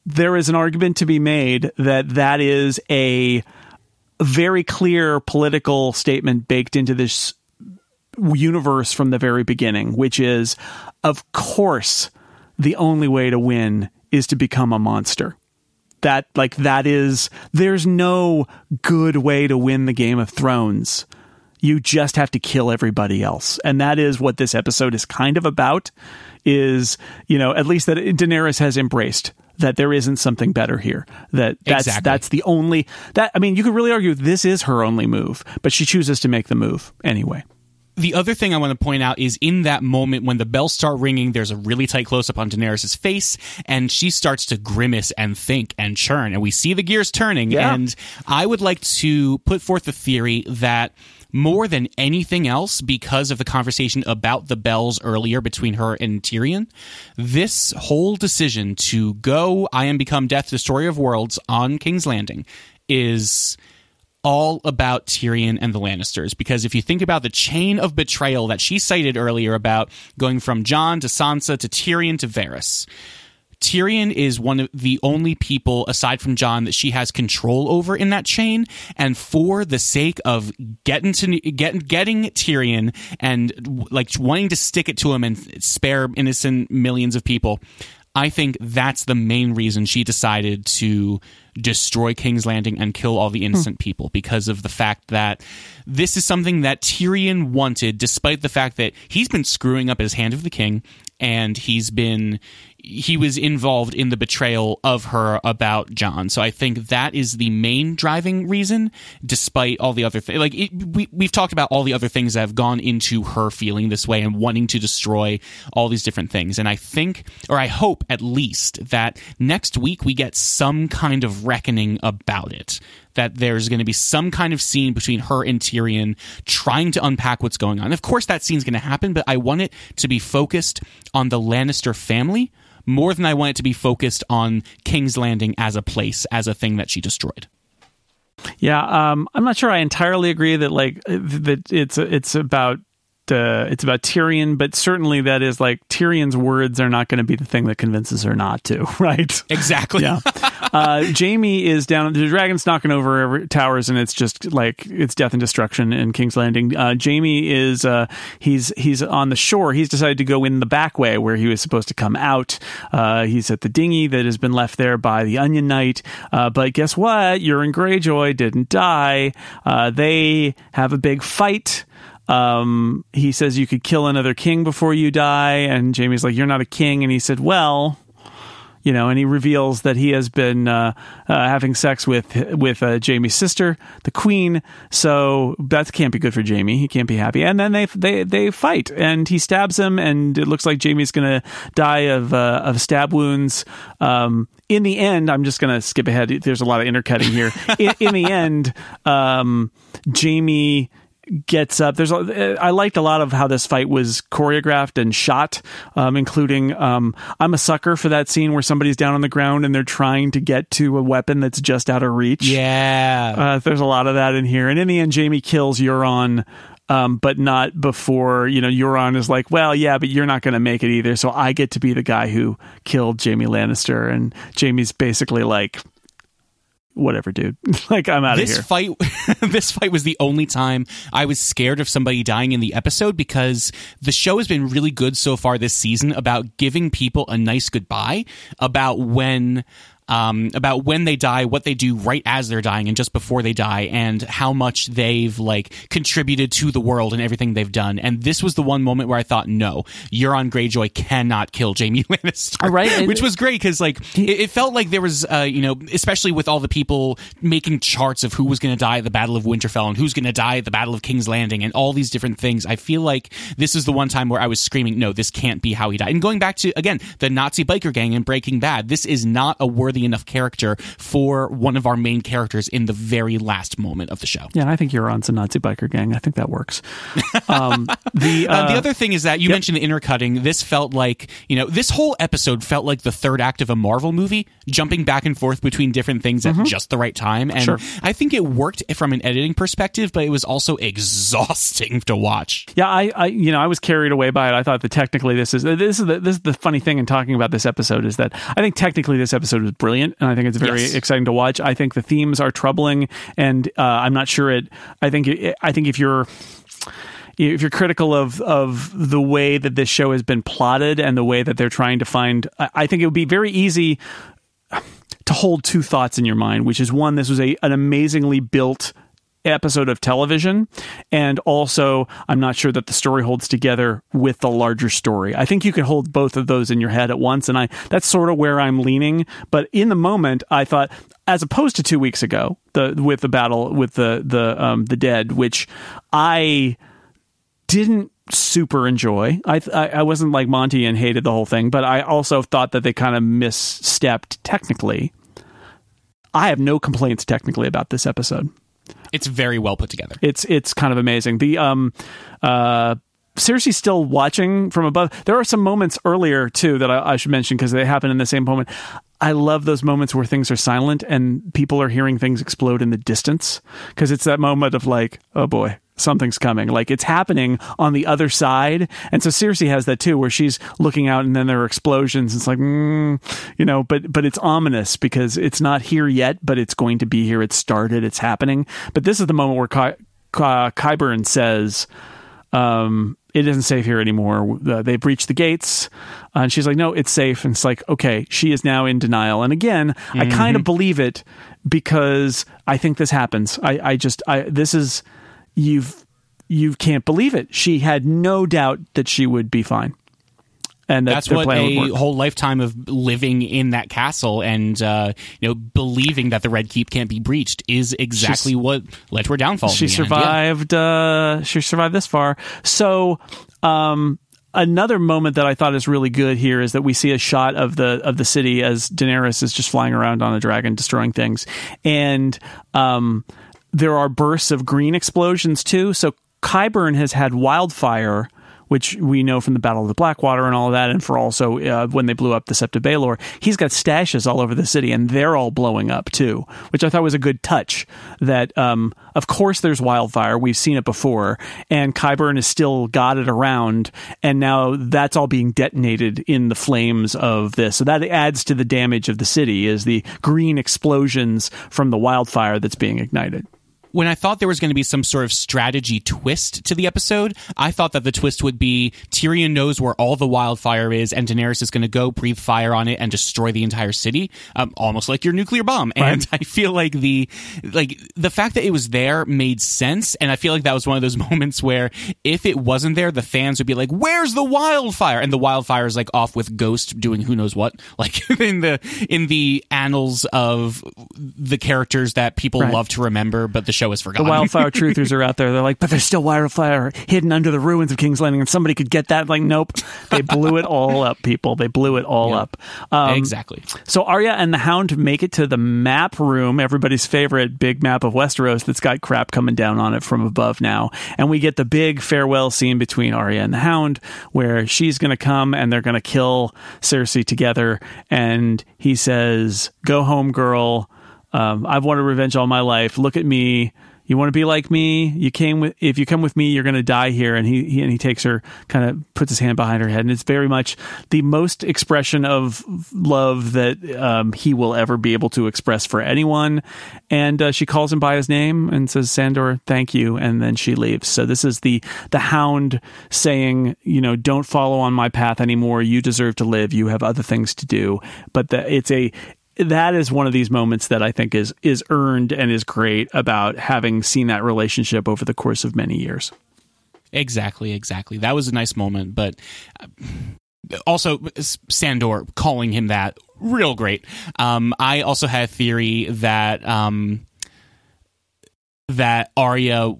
there is an argument to be made that that is a very clear political statement baked into this universe from the very beginning, which is, of course, the only way to win is to become a monster. That, like, that is, there's no good way to win the Game of Thrones. You just have to kill everybody else. And that is what this episode is kind of about is, you know, at least that Daenerys has embraced that there isn't something better here. That that's exactly. that's the only that I mean, you could really argue this is her only move, but she chooses to make the move anyway the other thing I want to point out is in that moment when the bells start ringing, there's a really tight close up on Daenerys' face, and she starts to grimace and think and churn, and we see the gears turning. Yeah. And I would like to put forth the theory that more than anything else, because of the conversation about the bells earlier between her and Tyrion, this whole decision to go, I am become death, destroyer of worlds on King's Landing is all about Tyrion and the Lannisters because if you think about the chain of betrayal that she cited earlier about going from Jon to Sansa to Tyrion to Varys, Tyrion is one of the only people aside from Jon that she has control over in that chain, and for the sake of getting to getting getting Tyrion and like wanting to stick it to him and spare innocent millions of people, I think that's the main reason she decided to destroy King's Landing and kill all the innocent hmm. people because of the fact that this is something that Tyrion wanted, despite the fact that he's been screwing up his hand of the king and he's been he was involved in the betrayal of her about Jon. So I think that is the main driving reason, despite all the other things. Like it, we we've talked about all the other things that have gone into her feeling this way and wanting to destroy all these different things. And I think, or I hope at least, that next week we get some kind of reckoning about it that there's going to be some kind of scene between her and Tyrion trying to unpack what's going on. Of course, that scene's going to happen, but I want it to be focused on the Lannister family more than I want it to be focused on King's Landing as a place, as a thing that she destroyed. Yeah, um, I'm not sure I entirely agree that like that it's it's about uh, it's about Tyrion, but certainly that is like Tyrion's words are not going to be the thing that convinces her not to, right? Exactly. Yeah. uh, Jaime is down. The dragon's knocking over every, towers, and it's just like it's death and destruction in King's Landing. Uh, Jaime is uh, he's he's on the shore. He's decided to go in the back way where he was supposed to come out. Uh, he's at the dinghy that has been left there by the Onion Knight. Uh, but guess what? Euron Greyjoy didn't die. they have a big fight. Um, he says you could kill another king before you die, and Jaime's like, "You're not a king," and he said, "Well." You know, and he reveals that he has been uh, uh, having sex with with uh, Jaime's sister, the queen. So that can't be good for Jaime. He can't be happy. And then they they they fight, and he stabs him, and it looks like Jaime's going to die of uh, of stab wounds. Um, in the end, I'm just going to skip ahead. There's a lot of intercutting here. in, in the end, um, Jaime gets up. There's a, I liked a lot of how this fight was choreographed and shot, um, including um, I'm a sucker for that scene where somebody's down on the ground and they're trying to get to a weapon that's just out of reach. Yeah, uh, there's a lot of that in here. And in the end, Jaime kills Euron. Um, but not before you know Euron is like, well, yeah, but you're not going to make it either. So I get to be the guy who killed Jaime Lannister, and Jaime's basically like, whatever, dude. like I'm out of here. This fight, this fight was the only time I was scared of somebody dying in the episode because the show has been really good so far this season about giving people a nice goodbye about when um, about when they die, what they do right as they're dying and just before they die, and how much they've like contributed to the world and everything they've done. And this was the one moment where I thought, no, Euron Greyjoy cannot kill Jaime Lannister, right? Which was great because like it, it, felt like there was, uh, you know, especially with all the people making charts of who was going to die at the Battle of Winterfell and who's going to die at the Battle of King's Landing and all these different things. I feel like this is the one time where I was screaming, no, this can't be how he died. And going back to again the Nazi biker gang in Breaking Bad, this is not a worthy enough character for one of our main characters in the very last moment of the show. Yeah, I think Euron's a Nazi biker gang. I think that works. Um, the uh, uh, the other thing is that you yep. mentioned the intercutting. This felt like you know this whole episode felt like the third act of a Marvel movie, jumping back and forth between different things mm-hmm. at just the right time. And sure. I think it worked from an editing perspective, but it was also exhausting to watch. Yeah, I, I you know I was carried away by it. I thought that technically this is this is the, this is the funny thing in talking about this episode is that I think technically this episode was brilliant and I think it's very yes. exciting to watch. I think the themes are troubling, and uh, I'm not sure it. I think it, I think if you're if you're critical of of the way that this show has been plotted and the way that they're trying to find, I think it would be very easy to hold two thoughts in your mind, which is one, this was a an amazingly built episode of television and also i'm not sure that the story holds together with the larger story i think you can hold both of those in your head at once and i that's sort of where i'm leaning but in the moment i thought as opposed to two weeks ago the with the battle with the the um the dead which i didn't super enjoy. I, I, I wasn't like Monty and hated the whole thing, but I also thought that they kind of misstepped technically. I have no complaints technically about this episode. It's very well put together. It's it's kind of amazing. The um uh Cersei's still watching from above. There are some moments earlier too that I, I should mention because they happen in the same moment. I love those moments where things are silent and people are hearing things explode in the distance because it's that moment of like, oh boy, something's coming. Like it's happening on the other side. And so Cersei has that too, where she's looking out and then there are explosions. It's like, mm, you know, but but it's ominous because it's not here yet, but it's going to be here. It's started. It's happening. But this is the moment where Ky- Ky- Qyburn says. Um, it isn't safe here anymore. Uh, they've breached the gates. Uh, and she's like, no, it's safe. And it's like, okay, she is now in denial. And again, mm-hmm. I kind of believe it because I think this happens. I, I just, I, this is, you've, you can't believe it. She had no doubt that she would be fine and that that's what a whole lifetime of living in that castle and uh, you know believing that the red keep can't be breached is exactly She's, what led to her downfall. She survived. Yeah. Uh, she survived this far. So. Um, another moment that I thought is really good here is that we see a shot of the of the city as Daenerys is just flying around on a dragon, destroying things, and um, there are bursts of green explosions too. So Qyburn has had wildfire which we know from the Battle of the Blackwater and all that, and for also uh, when they blew up the Sept of Baelor, he's got stashes all over the city, and they're all blowing up too, which I thought was a good touch. That um, of course there's wildfire, we've seen it before, and Qyburn has still got it around, and now that's all being detonated in the flames of this. So that adds to the damage of the city is the green explosions from the wildfire that's being ignited when I thought there was going to be some sort of strategy twist to the episode, I thought that the twist would be Tyrion knows where all the wildfire is, and Daenerys is going to go breathe fire on it and destroy the entire city, um, almost like your nuclear bomb. Right. And I feel like the like the fact that it was there made sense, and I feel like that was one of those moments where if it wasn't there, the fans would be like, "Where's the wildfire?" And the wildfire is like off with Ghost doing who knows what, like in the in the annals of the characters that people right. love to remember, but the show is forgotten. The wildfire truthers are out there. They're like, but there's still wildfire hidden under the ruins of King's Landing, and somebody could get that. Like, nope, they blew it all up. People, they blew it all up. Um, exactly. So Arya and the Hound make it to the map room, everybody's favorite big map of Westeros that's got crap coming down on it from above now, and we get the big farewell scene between Arya and the Hound, where she's going to come and they're going to kill Cersei together, and he says, "Go home, girl." Um, I've wanted revenge all my life. Look at me. You want to be like me? You came with. If you come with me, you're going to die here. And he, he and he takes her, kind of puts his hand behind her head, and it's very much the most expression of love that um, he will ever be able to express for anyone. And uh, she calls him by his name and says, "Sandor, thank you," and then she leaves. So this is the the Hound saying, you know, don't follow on my path anymore. You deserve to live. You have other things to do. But the, it's a that is one of these moments that I think is is earned and is great about having seen that relationship over the course of many years. Exactly, exactly. That was a nice moment, but uh, also Sandor calling him that real great. Um, I also had a theory that um, that Arya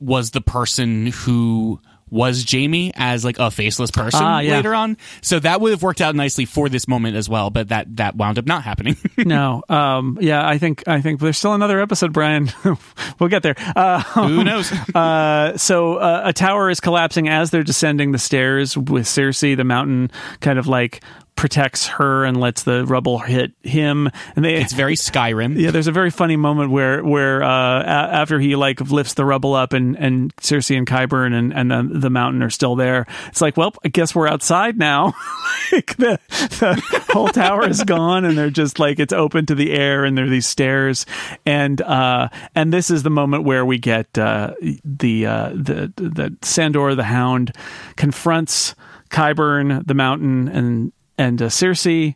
was the person who was Jaime as like a faceless person ah, yeah. later on. So that would have worked out nicely for this moment as well, but that that wound up not happening. no. Um yeah, I think I think there's still another episode, Brian. we'll get there. Uh, Who knows? uh, so uh, a tower is collapsing as they're descending the stairs with Cersei the mountain kind of like protects her and lets the rubble hit him. And they, it's very Skyrim. Yeah, there's a very funny moment where where uh, a- after he like lifts the rubble up and and Cersei and Qyburn and and the, the mountain are still there. It's like, well, I guess we're outside now. like the, the whole tower is gone, and they're just like it's open to the air, and there are these stairs, and uh, and this is the moment where we get uh, the uh, the the Sandor the Hound confronts. Qyburn, the mountain, and and uh, Cersei,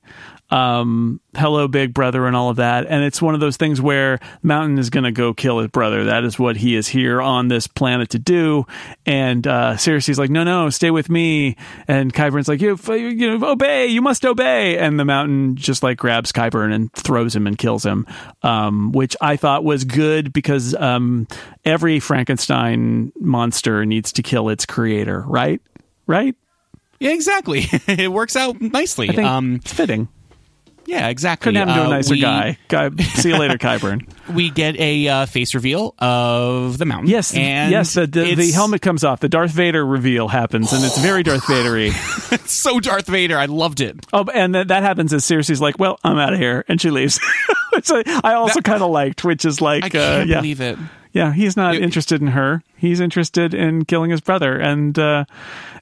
um, hello, big brother, and all of that. And it's one of those things where Mountain is going to go kill his brother. That is what he is here on this planet to do. And uh, Cersei's like, no, no, stay with me. And Qyburn's like, you, you obey, you must obey. And the Mountain just like grabs Qyburn and throws him and kills him, um, which I thought was good because um, every Frankenstein monster needs to kill its creator, right? Right? Yeah, exactly. it works out nicely. Um, it's fitting. Yeah, exactly. Couldn't to Uh, a nicer we- guy. guy. See you later, Qyburn. We get a uh, face reveal of the mountain. Yes, and yes. The, the, the helmet comes off. The Darth Vader reveal happens, and it's very Darth Vadery. so Darth Vader. I loved it. Oh, and that, that happens as Cersei's like, "Well, I'm out of here," and she leaves. which I, I also kind of liked, which is like, I uh, can't yeah, believe it. yeah, he's not It- interested in her. He's interested in killing his brother, and uh,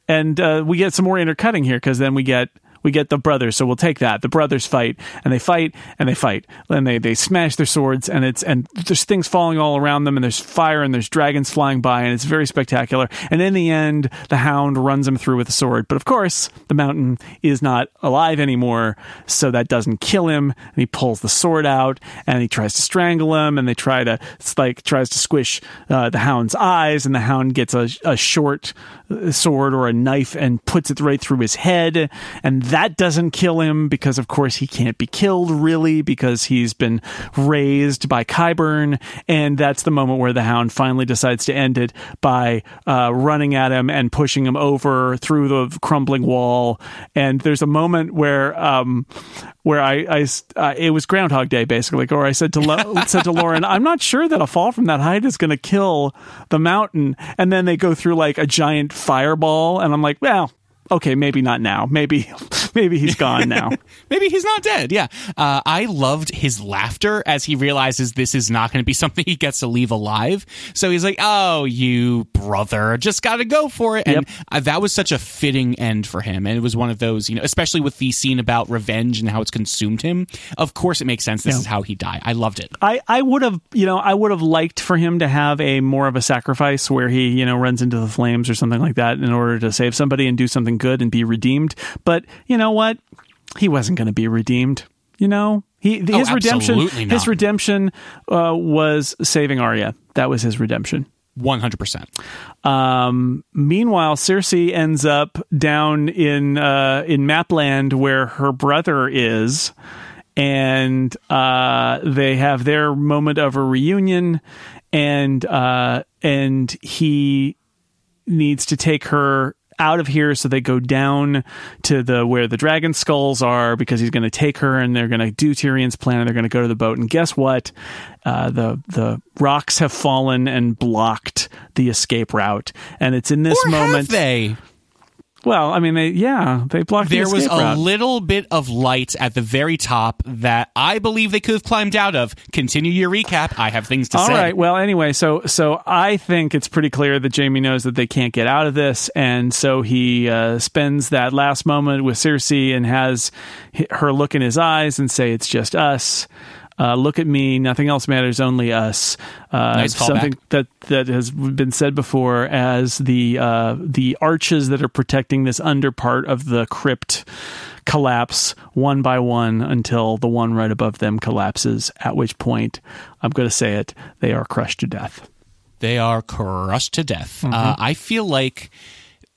and uh, we get some more intercutting here because then we get. We get the brothers, so we'll take that. The brothers fight, and they fight, and they fight, and they they smash their swords, and it's and there's things falling all around them, and there's fire, and there's dragons flying by, and it's very spectacular. And in the end, the Hound runs him through with a sword, but of course, the Mountain is not alive anymore, so that doesn't kill him. And he pulls the sword out, and he tries to strangle him, and they try to like tries to squish uh, the Hound's eyes, and the Hound gets a, a short uh, sword or a knife and puts it right through his head, and that doesn't kill him because, of course, he can't be killed really because he's been raised by Qyburn, and that's the moment where the Hound finally decides to end it by uh, running at him and pushing him over through the crumbling wall. And there's a moment where um, where I, I uh, it was Groundhog Day basically, or I said to Lo- said to Lauren, I'm not sure that a fall from that height is going to kill the mountain. And then they go through like a giant fireball, and I'm like, well. Okay, maybe not now. Maybe, maybe he's gone now. Maybe he's not dead. Yeah. Uh, I loved his laughter as he realizes this is not going to be something he gets to leave alive. So he's like, oh, you brother, just got to go for it. And Yep. uh, that was such a fitting end for him. And it was one of those, you know, especially with the scene about revenge and how it's consumed him. Of course, it makes sense. This Yeah. is how he died. I loved it. I, I would have, you know, I would have liked for him to have a more of a sacrifice where he, you know, runs into the flames or something like that in order to save somebody and do something good and be redeemed. But you know what? He wasn't going to be redeemed. You know, he his Oh, redemption, absolutely his redemption uh, was saving Arya. That was his redemption. 100%. Um, meanwhile, Cersei ends up down in uh, in Mapland where her brother is, and uh, they have their moment of a reunion, and uh, and he needs to take her out of here so they go down to the where the dragon skulls are because he's going to take her and they're going to do Tyrion's plan and they're going to go to the boat. And guess what? Uh, the the rocks have fallen and blocked the escape route. And it's in this Or moment they? Well I mean they yeah they blocked There the was a route. little bit of light at the very top that I believe they could have climbed out of. Continue your recap. I have things to All say. right. Well, anyway, so so I think it's pretty clear that Jaime knows that they can't get out of this, and so he uh, spends that last moment with Cersei and has her look in his eyes and say, "It's just us." Uh, look at me. Nothing else matters. Only us. Uh, Nice something that that has been said before as the uh, the arches that are protecting this under part of the crypt collapse one by one until the one right above them collapses. At which point, I'm going to say it: they are crushed to death. They are crushed to death. Mm-hmm. Uh, I feel like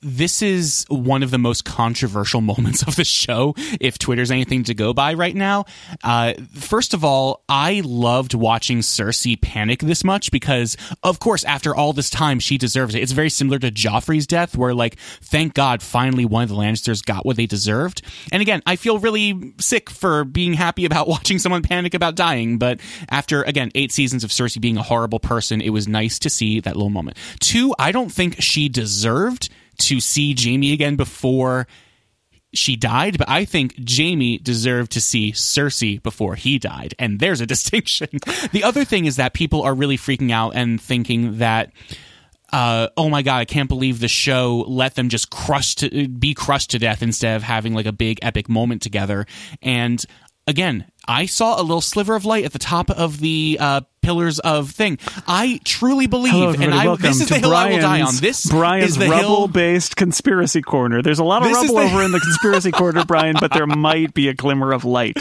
this is one of the most controversial moments of the show, if Twitter's anything to go by right now. Uh, first of all, I loved watching Cersei panic this much because, of course, after all this time, she deserves it. It's very similar to Joffrey's death, where, like, thank God, finally one of the Lannisters got what they deserved. And again, I feel really sick for being happy about watching someone panic about dying, but after, again, eight seasons of Cersei being a horrible person, it was nice to see that little moment. Two, I don't think she deserved to see Jaime again before she died, but I think Jaime deserved to see Cersei before he died. And there's a distinction. the other thing is that people are really freaking out and thinking that uh, oh my god, I can't believe the show let them just crush to be crushed to death instead of having like a big epic moment together. And again, I saw a little sliver of light at the top of the uh, pillars of thing. I truly believe, Hello, and. I, Welcome this is the hill I will die on. This Brian's is the rubble-based conspiracy corner. There's a lot of This rubble the- over in the conspiracy corner, Brian, but there might be a glimmer of light.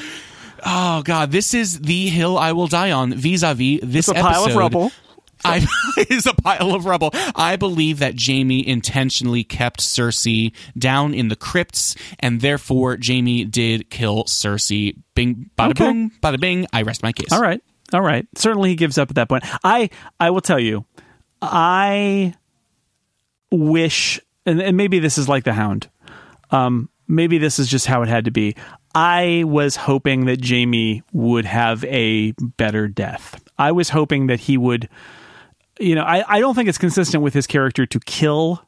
Oh god, this is the hill I will die on. Vis-a-vis this It's a pile of episode. rubble. I is a pile of rubble. I believe that Jaime intentionally kept Cersei down in the crypts, and therefore Jaime did kill Cersei. Bing, bada Okay. boom, bada bing. I rest my case. All right. All right. Certainly he gives up at that point. I I will tell you, I wish and, and maybe this is like the hound. Um maybe this is just how it had to be. I was hoping that Jaime would have a better death. I was hoping that he would, you know, I, I don't think it's consistent with his character to kill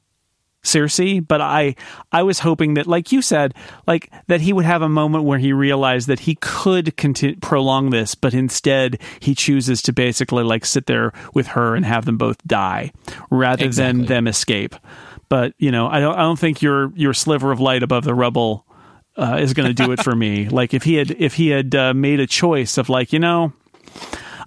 Cersei, but I I was hoping that, like you said, like that he would have a moment where he realized that he could continue, prolong this, but instead he chooses to basically like sit there with her and have them both die rather Exactly. than them escape. But you know, I don't I don't think your your sliver of light above the rubble uh, is going to do it for me. Like if he had if he had uh, made a choice of like you know.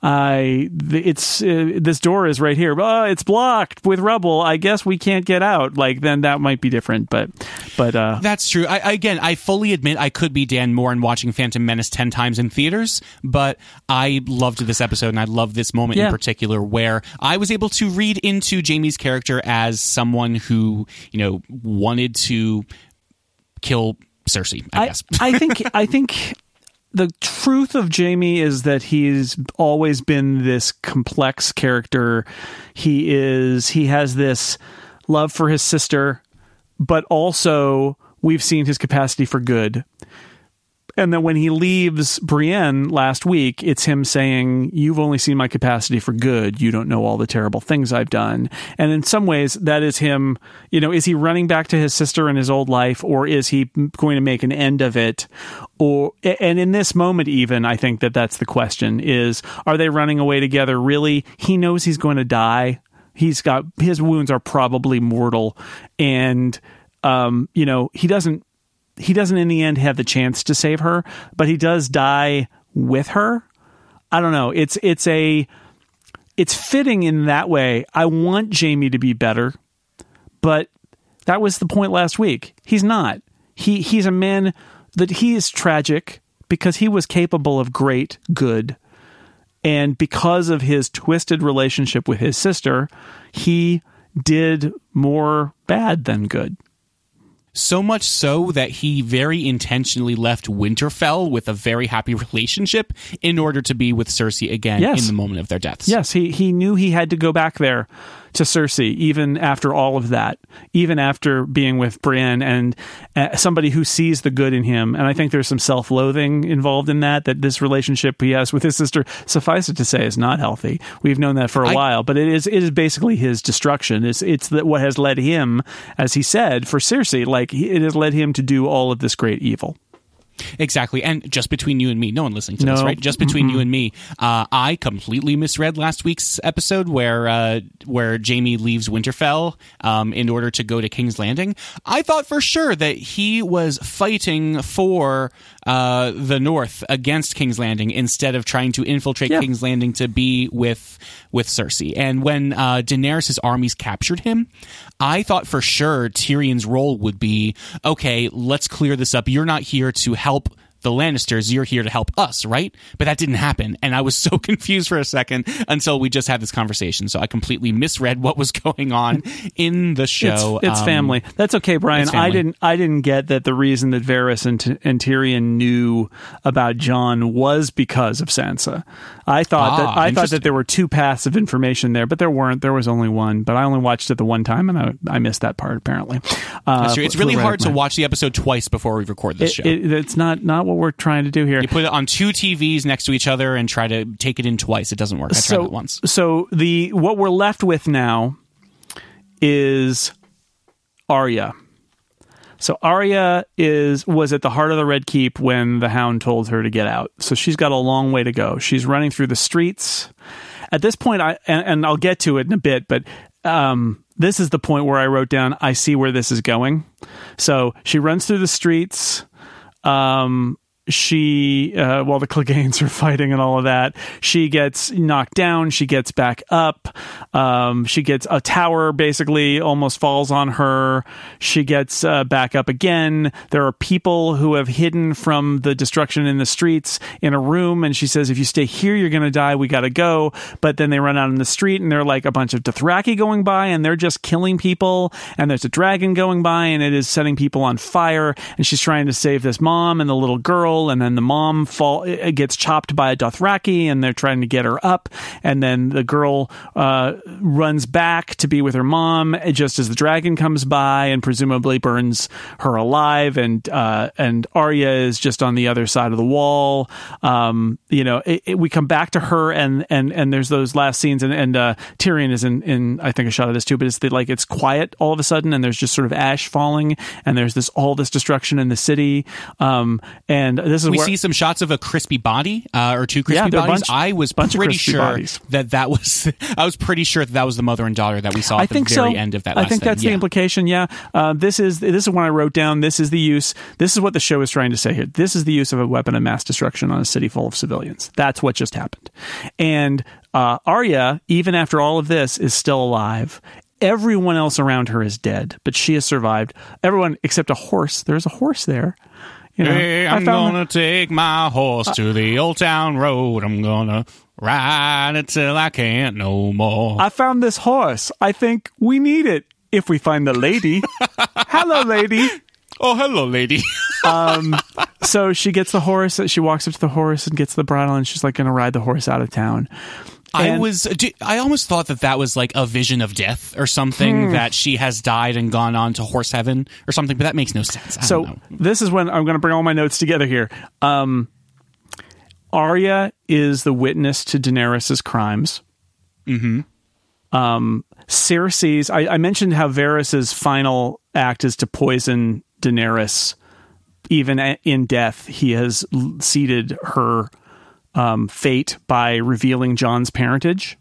I it's uh, this door is right here. Oh, it's blocked with rubble. I guess we can't get out. Like then that might be different. But but uh, That's true. I, again, I fully admit I could be Dan Moren and watching Phantom Menace 10 times in theaters, but I loved this episode and I love this moment Yeah. in particular where I was able to read into Jaime's character as someone who, you know, wanted to kill Cersei, I, I, guess. I think I think the truth of Jaime is that he's always been this complex character. He is he has this love for his sister, but also we've seen his capacity for good. And then when he leaves Brienne last week, it's him saying, You've only seen my capacity for good. You don't know all the terrible things I've done. And in some ways, that is him, you know, is he running back to his sister in his old life or is he going to make an end of it? Or, and in this moment, even, I think that that's the question is, are they running away together? Really? He knows he's going to die. He's got, his wounds are probably mortal. And, um, you know, he doesn't he doesn't in the end have the chance to save her, but he does die with her. I don't know. It's it's a it's fitting in that way. I want Jaime to be better, but that was the point last week. He's not. He he's a man that he is tragic because he was capable of great good. And because of his twisted relationship with his sister, he did more bad than good. So much so that he very intentionally left Winterfell with a very happy relationship in order to be with Cersei again Yes. in the moment of their deaths. Yes, he he knew he had to go back there to Cersei, even after all of that, even after being with Brienne and uh, somebody who sees the good in him. And I think there's some self-loathing involved in that. That this relationship he has with his sister, suffice it to say, is not healthy. We've known that for a I- while, but it is it is basically his destruction. It's it's that what has led him, as he said, for Cersei, like it has led him to do all of this great evil. Exactly. And just between you and me, no one listening to this, right? Just between you and me, uh, I completely misread last week's episode where uh, where Jaime leaves Winterfell um, in order to go to King's Landing. I thought for sure that he was fighting for uh, the North against King's Landing instead of trying to infiltrate Yeah. King's Landing to be with with Cersei. And when uh, Daenerys' armies captured him, I thought for sure Tyrion's role would be okay. Let's clear this up. You're not here to help the Lannisters. You're here to help us, right? But that didn't happen, and I was so confused for a second until we just had this conversation. So I completely misread what was going on in the show. It's, it's Um, family. That's okay, Brian. I didn't. I didn't get that the reason that Varys and, T- and Tyrion knew about Jon was because of Sansa. I thought Ah, that I thought that there were two paths of information there, but there weren't. There was only one. But I only watched it the one time, and I, I missed that part apparently. Uh, That's true. It's really hard to watch the episode twice before we record this It, show. it, it's not not what we're trying to do here. you put it on two TVs next to each other and try to take it in twice. It doesn't work. I tried so it once. so the what we're left with now is Arya. So Arya is was at the heart of the Red Keep when the Hound told her to get out. So she's got a long way to go. She's running through the streets. At this point, I and, and I'll get to it in a bit, but um, this is the point where I wrote down. I see where this is going. So she runs through the streets. Um, she uh, while the Cleganes are fighting and all of that, she gets knocked down. She gets back up. Um, she gets a tower basically almost falls on her. She gets uh, back up again. There are people who have hidden from the destruction in the streets in a room, and she says, "If you stay here, you're going to die. We got to go." But then they run out in the street, and they're like a bunch of Dothraki going by, and they're just killing people. And there's a dragon going by, and it is setting people on fire. And she's trying to save this mom and the little girl and then the mom fall gets chopped by a Dothraki, and they're trying to get her up, and then the girl uh, runs back to be with her mom just as the dragon comes by, and presumably burns her alive, and uh, and Arya is just on the other side of the wall. Um, you know, it, it, we come back to her, and and and there's those last scenes, and and uh, Tyrion is in in I think a shot of this too, but it's the, like it's quiet all of a sudden, and there's just sort of ash falling, and there's this all this destruction in the city. Um, and this is we where, see some shots of a crispy body uh, or two crispy Yeah, there are a bodies. bunch- I was pretty sure bodies. that that was. I was pretty sure that that was the mother and daughter that we saw at I the think very so. end of that. I think thing. that's the Yeah. implication. Yeah, uh, this is this is when I wrote down. This is the use. This is what the show is trying to say here. This is the use of a weapon of mass destruction on a city full of civilians. That's what just happened. And uh, Arya, even after all of this, is still alive. Everyone else around her is dead, but she has survived. Everyone except a horse. There's a horse there. You know, Hey, I'm gonna take my horse to the old town road. I'm gonna ride it till I can't no more. I found this horse. I think we need it if we find the lady. Hello, lady. oh, hello, lady. um, so she gets the horse. She walks up to the horse and gets the bridle, and she's like to ride the horse out of town. I And- was. I almost thought that that was like a vision of death or something Hmm. that she has died and gone on to horse heaven or something. But that makes no sense. I So this is when I'm going to bring all my notes together here. Um, Arya is the witness to Daenerys's crimes. Mm-hmm. Um, Cersei's. I, I mentioned how Varys's final act is to poison Daenerys. Even a- in death, he has seeded her um, fate by revealing Jon's parentage.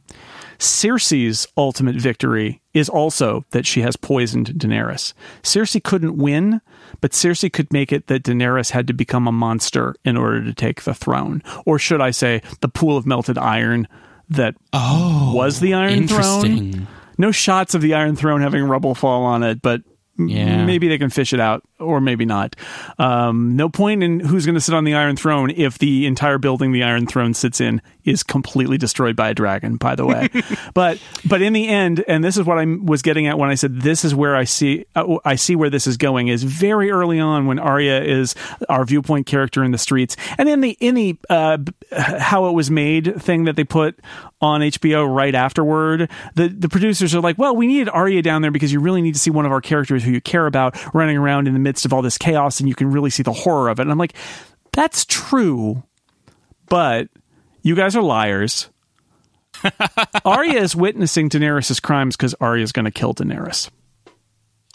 Cersei's ultimate victory is also that she has poisoned Daenerys. Cersei couldn't win, but Cersei could make it that Daenerys had to become a monster in order to take the throne. Or should I say, the pool of melted iron that was the Iron Throne. No shots of the Iron Throne having rubble fall on it, but Yeah. maybe they can fish it out, or maybe not. Um, no point in who's going to sit on the Iron Throne if the entire building the Iron Throne sits in is completely destroyed by a dragon. By the way, but but in the end, and this is what I was getting at when I said this is where I see I see where this is going is very early on when Arya is our viewpoint character in the streets, and in the in the uh, how it was made thing that they put on HBO right afterward, the the producers are like, well, we needed Arya down there because you really need to see one of our characters who you care about running around in the midst of all this chaos, and you can really see the horror of it. And I'm like, that's true, but you guys are liars. Arya is witnessing Daenerys' crimes because Arya is going to kill Daenerys.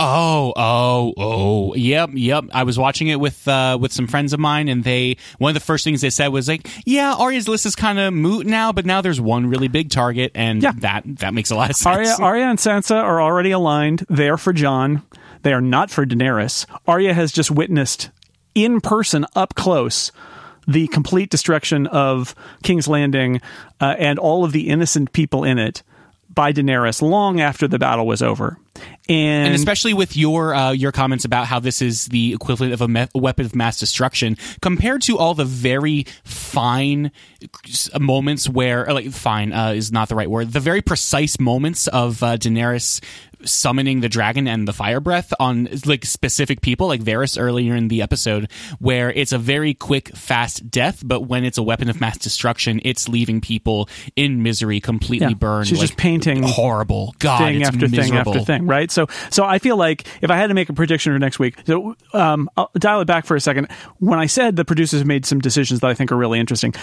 Oh, oh, oh, yep, yep. I was watching it with uh, with some friends of mine, and they one of the first things they said was like, "Yeah, Arya's list is kind of moot now, but now there's one really big target, and Yeah. that that makes a lot of sense." Arya, Arya and Sansa are already aligned. They are for Jon. They are not for Daenerys. Arya has just witnessed in person, up close, the complete destruction of King's Landing uh, and all of the innocent people in it by Daenerys long after the battle was over. And, and especially with your uh, your comments about how this is the equivalent of a, me- weapon of mass destruction compared to all the very fine moments where like fine uh, is not the right word the very precise moments of uh, Daenerys summoning the dragon and the fire breath on like specific people like Varys earlier in the episode where it's a very quick fast death but when it's a weapon of mass destruction it's leaving people in misery completely Yeah. burned She's like, just painting horrible god thing it's after thing after thing, right? So, so I feel like if I had to make a prediction for next week, so um, I'll dial it back for a second. When I said the producers have made some decisions that I think are really interesting,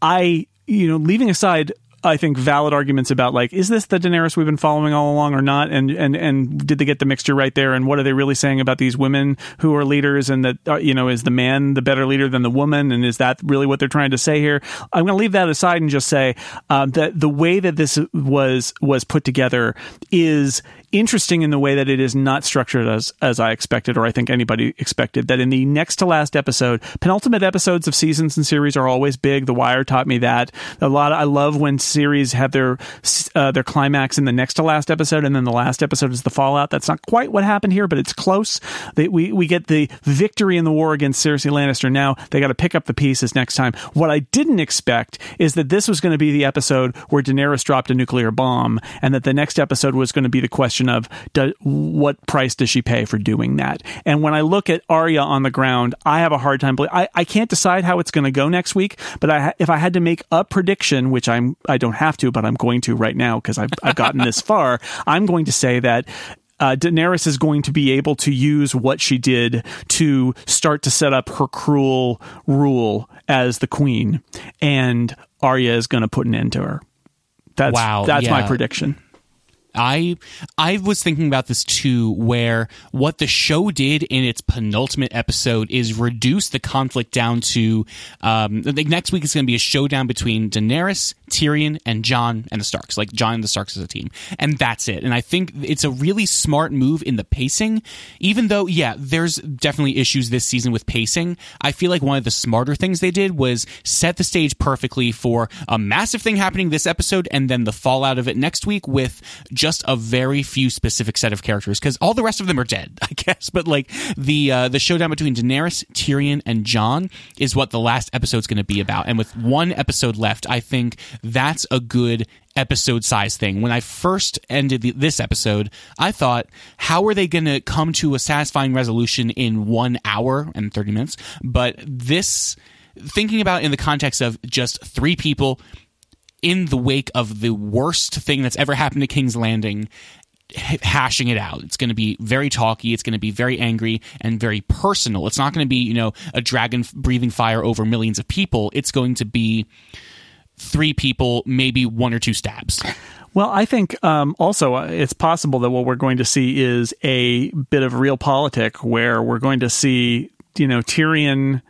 I, you know, leaving aside. I think valid arguments about like is this the Daenerys we've been following all along or not? And and and did they get the mixture right there? And what are they really saying about these women who are leaders and that uh, you know is the man the better leader than the woman? And is that really what they're trying to say here? I'm going to leave that aside and just say um, that the way that this was was put together is interesting in the way that it is not structured as as I expected or I think anybody expected that in the next to last episode penultimate episodes of seasons and series are always big the wire taught me that a lot of, I love when series have their uh, their climax in the next to last episode, and then the last episode is the fallout. That's not quite what happened here, but it's close. They, we we get the victory in the war against Cersei Lannister. Now they got to pick up the pieces next time. What I didn't expect is that this was going to be the episode where Daenerys dropped a nuclear bomb, and that the next episode was going to be the question of do, what price does she pay for doing that. And when I look at Arya on the ground, I have a hard time. I I can't decide how it's going to go next week, but I if I had to make a prediction, which I'm I don't have to, but I'm going to right now because I've I've gotten this far, I'm going to say that uh, Daenerys is going to be able to use what she did to start to set up her cruel rule as the queen, and Arya is going to put an end to her. That's wow, that's yeah. my prediction. I I was thinking about this too, where what the show did in its penultimate episode is reduce the conflict down to um, the next week is going to be a showdown between Daenerys, Tyrion, and Jon and the Starks, like Jon and the Starks as a team, and that's it. And I think it's a really smart move in the pacing, even though yeah, there's definitely issues this season with pacing. I feel like one of the smarter things they did was set the stage perfectly for a massive thing happening this episode, and then the fallout of it next week with just a very few specific set of characters because all the rest of them are dead, I guess. But like the uh, the showdown between Daenerys, Tyrion, and Jon is what the last episode's going to be about. And with one episode left, I think that's a good episode size thing. When I first ended the, this episode, I thought, how are they going to come to a satisfying resolution in one hour and 30 minutes? But this, thinking about in the context of just three people in the wake of the worst thing that's ever happened to King's Landing, hashing it out. It's going to be very talky. It's going to be very angry and very personal. It's not going to be, you know, a dragon breathing fire over millions of people. It's going to be three people, maybe one or two stabs. Well, I think um, also uh, it's possible that what we're going to see is a bit of realpolitik where we're going to see, you know, Tyrion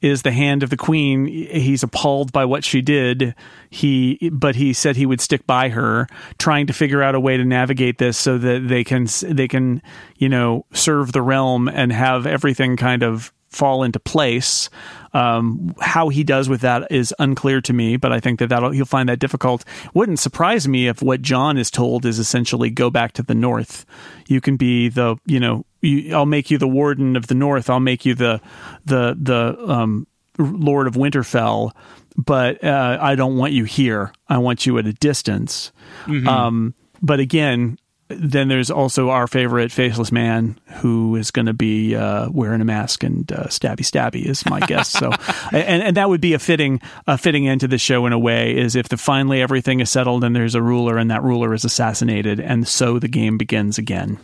is the hand of the queen. He's appalled by what she did. He, but he said he would stick by her, trying to figure out a way to navigate this so that they can they can you know serve the realm and have everything kind of fall into place. Um, how he does with that is unclear to me, but I think that that'll, he'll find that difficult. Wouldn't surprise me if what Jon is told is essentially go back to the north. You can be the, you know, you, I'll make you the warden of the north. I'll make you the, the, the, um, Lord of Winterfell, but uh, I don't want you here. I want you at a distance. Mm-hmm. Um, but again, then there's also our favorite faceless man who is going to be uh, wearing a mask and uh, stabby stabby is my guess. So, and, and that would be a fitting a fitting end to the show in a way is if the finally everything is settled and there's a ruler and that ruler is assassinated and so the game begins again.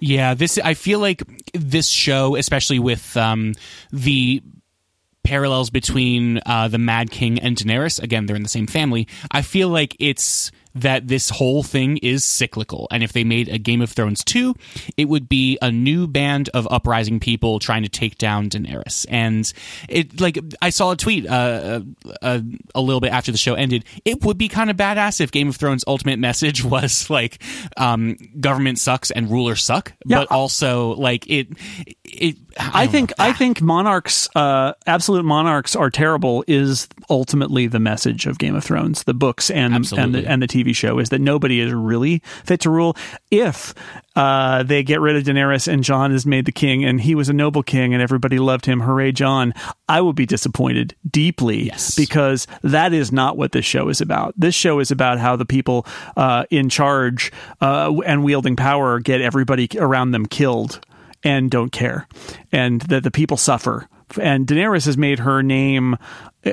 Yeah, this I feel like this show, especially with um, the parallels between uh, the Mad King and Daenerys. Again, they're in the same family. I feel like it's that this whole thing is cyclical. And if they made a Game of Thrones 2, it would be a new band of uprising people trying to take down Daenerys. And it, like, I saw a tweet uh, uh, a little bit after the show ended. It would be kind of badass if Game of Thrones' ultimate message was like, um, government sucks and rulers suck, yeah. but also, like, it, it, I, I think I think monarchs, uh, absolute monarchs, are terrible. Is ultimately the message of Game of Thrones, the books and and the, and the TV show is that nobody is really fit to rule. If uh, they get rid of Daenerys and Jon is made the king, and he was a noble king, and everybody loved him, hooray, Jon! I would be disappointed deeply yes. because that is not what this show is about. This show is about how the people uh, in charge uh, and wielding power get everybody around them killed and don't care, and that the people suffer. And Daenerys has made her name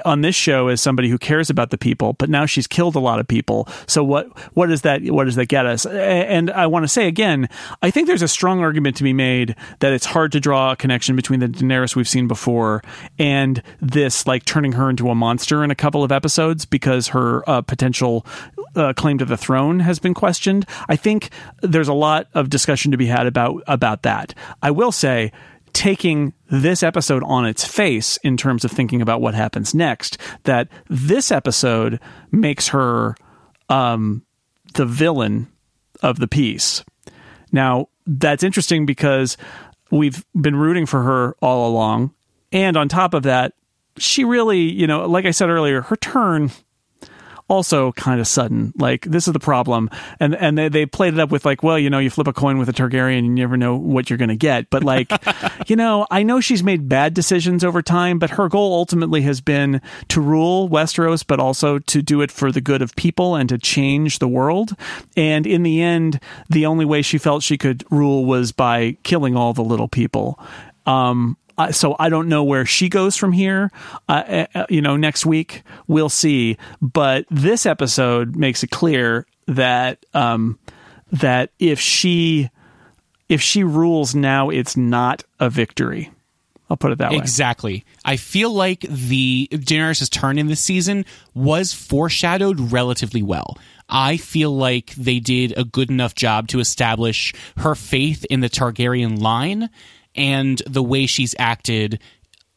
on this show as somebody who cares about the people, but now she's killed a lot of people. So what what does that what does that get us? And I want to say again, I think there's a strong argument to be made that it's hard to draw a connection between the Daenerys we've seen before and this like turning her into a monster in a couple of episodes because her uh, potential uh, claim to the throne has been questioned. I think there's a lot of discussion to be had about about that. I will say taking this episode on its face in terms of thinking about what happens next, that this episode makes her um, the villain of the piece. Now, that's interesting because we've been rooting for her all along. And on top of that, she really, you know, like I said earlier, her turn also kind of sudden. Like this is the problem, and and they, they played it up with like, well, you know, you flip a coin with a Targaryen, and you never know what you're going to get. But like, you know, I know she's made bad decisions over time, but her goal ultimately has been to rule Westeros, but also to do it for the good of people and to change the world. And in the end, the only way she felt she could rule was by killing all the little people. Um, uh, so I don't know where she goes from here. Uh, uh, you know, next week we'll see. But this episode makes it clear that um, that if she if she rules now, it's not a victory. I'll put it that way. Exactly. I feel like the Daenerys' turn in this season was foreshadowed relatively well. I feel like they did a good enough job to establish her faith in the Targaryen line and the way she's acted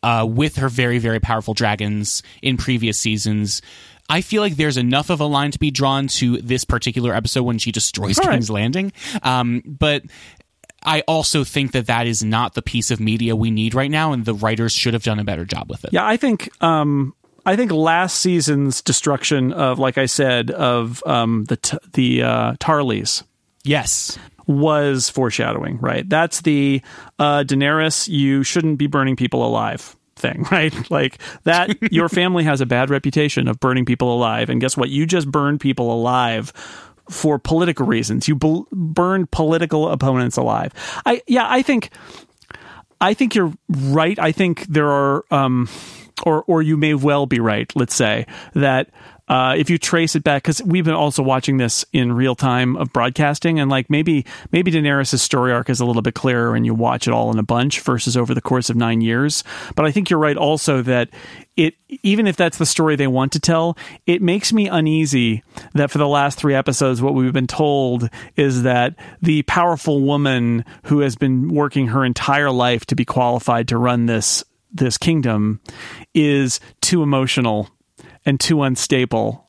uh, with her very, very powerful dragons in previous seasons. I feel like there's enough of a line to be drawn to this particular episode when she destroys All right. King's Landing. Um, but I also think that that is not the piece of media we need right now, and the writers should have done a better job with it. Yeah, I think um, I think last season's destruction of, like I said, of um, the t- the uh, Tarlys Yes. Was foreshadowing. Right, that's the uh, Daenerys. You shouldn't be burning people alive thing, right? Like that. your family has a bad reputation of burning people alive, and guess what? You just burned people alive for political reasons. You bl- burned political opponents alive. I yeah, I think I think you're right. I think there are, um, or or you may well be right. Let's say that uh, if you trace it back, because we've been also watching this in real time of broadcasting, and like maybe maybe Daenerys' story arc is a little bit clearer, and you watch it all in a bunch versus over the course of nine years. But I think you're right also that it even if that's the story they want to tell, it makes me uneasy that for the last three episodes, what we've been told is that the powerful woman who has been working her entire life to be qualified to run this this kingdom is too emotional and too unstable.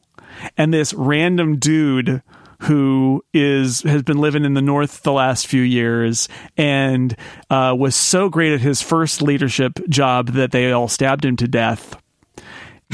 And this random dude who is has been living in the north the last few years and uh, was so great at his first leadership job that they all stabbed him to death.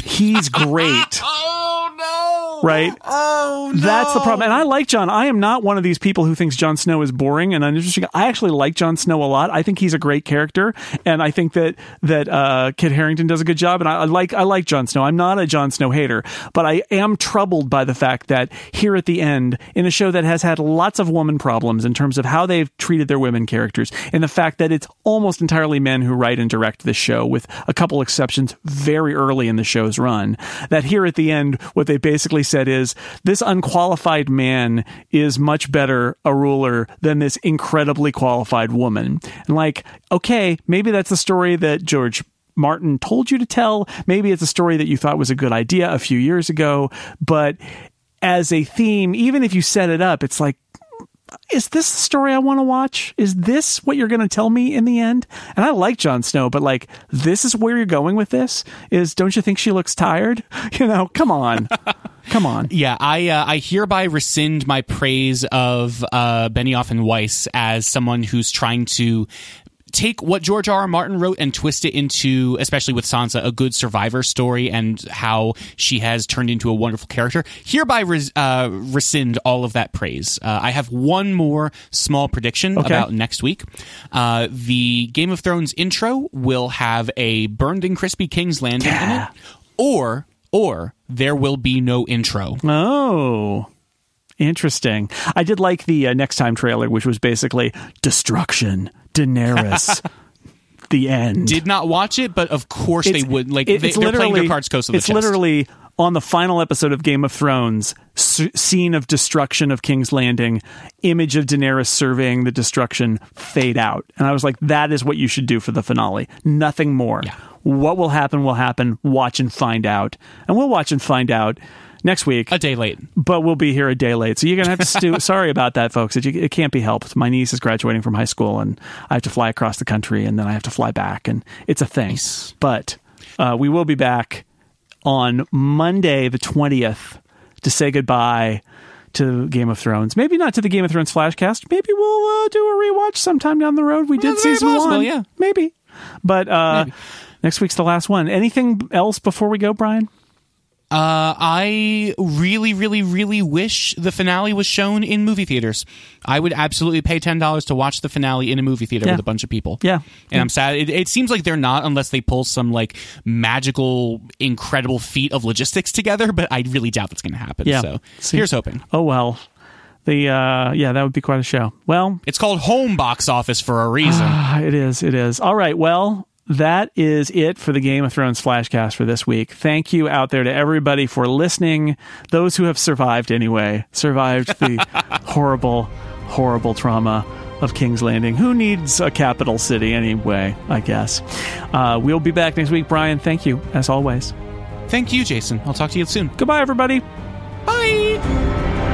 He's great. Oh no! Right? Oh no! That's the problem. And I like Jon. I am not one of these people who thinks Jon Snow is boring and uninteresting. I actually like Jon Snow a lot. I think he's a great character, and I think that that uh, Kit Harington does a good job. And I, I like I like Jon Snow. I'm not a Jon Snow hater, but I am troubled by the fact that here at the end, in a show that has had lots of woman problems in terms of how they've treated their women characters, and the fact that it's almost entirely men who write and direct this show, with a couple exceptions very early in the show's run, that here at the end, what they basically said is this unqualified man is much better a ruler than this incredibly qualified woman. And like, okay, maybe that's the story that George Martin told you to tell. Maybe it's a story that you thought was a good idea a few years ago, but as a theme, even if you set it up, it's like, is this the story I want to watch? Is this what you're going to tell me in the end? And I like Jon Snow, but like, this is where you're going with this? Is don't you think she looks tired? You know, come on. Come on. Yeah, I uh, I hereby rescind my praise of uh, Benioff and Weiss as someone who's trying to take what George R. R. Martin wrote and twist it into, especially with Sansa, a good survivor story and how she has turned into a wonderful character. Hereby res- uh, rescind all of that praise. Uh, I have one more small prediction Okay. about next week. Uh, the Game of Thrones intro will have a burned and crispy King's Landing in it, or or there will be no intro. Oh. Interesting. I did like the uh, next time trailer, which was basically destruction, Daenerys, the end. did not watch it, but of course they would. Like it- they, they're playing their cards close to the it's chest. literally on the final episode of Game of Thrones, s- scene of destruction of King's Landing, image of Daenerys surveying the destruction, fade out, and I was like, that is what you should do for the finale. Nothing more. Yeah. What will happen will happen. Watch and find out, and we'll watch and find out next week a day late. but we'll be here a day late. So you're gonna have to stu- sorry about that, folks. It, it can't be helped. My niece is graduating from high school, and I have to fly across the country, and then I have to fly back, and it's a thing. Nice. But uh, we will be back on Monday, the twentieth, to say goodbye to Game of Thrones. Maybe not to the Game of Thrones flashcast. Maybe we'll uh, do a rewatch sometime down the road. We did season possible, one, yeah. maybe. But uh, Maybe. next week's the last one. Anything else before we go, Brian? Uh, I really, really, really wish the finale was shown in movie theaters. I would absolutely pay ten dollars to watch the finale in a movie theater Yeah. with a bunch of people. Yeah. and I'm sad. It, it seems like they're not unless they pull some like magical, incredible feat of logistics together. But I really doubt that's going to happen. Yeah. So See- here's hoping. Oh well. The uh yeah, that would be quite a show. Well, It's called home box office for a reason. It is. It is. All right. Well, that is it for the Game of Thrones Flashcast for this week. Thank you out there to everybody for listening. Those who have survived anyway, survived the horrible, horrible trauma of King's Landing. Who needs a capital city anyway, I guess? Uh, we'll be back next week. Brian, thank you, as always. Thank you, Jason. I'll talk to you soon. Goodbye, everybody. Bye.